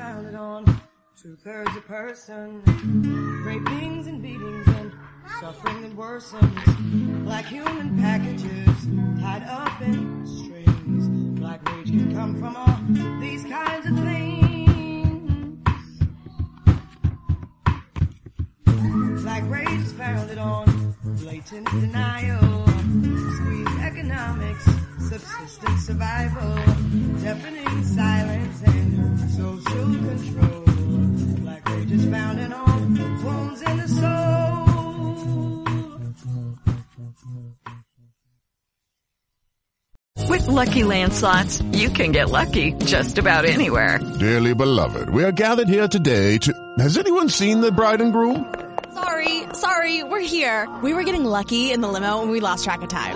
Founded on two thirds a person, rapings and beatings and suffering that worsens. Black human packages tied up in strings. Black rage can come from all these kinds of things. Black rage is founded on blatant denial, squeeze economics, subsistence survival, deafening silence and social control. Black rages found in all wounds in the soul. With Lucky Land slots, you can get lucky just about anywhere. Dearly beloved, we are gathered here today to. Has anyone seen the bride and groom? Sorry, sorry, we're here. We were getting lucky in the limo and we lost track of time.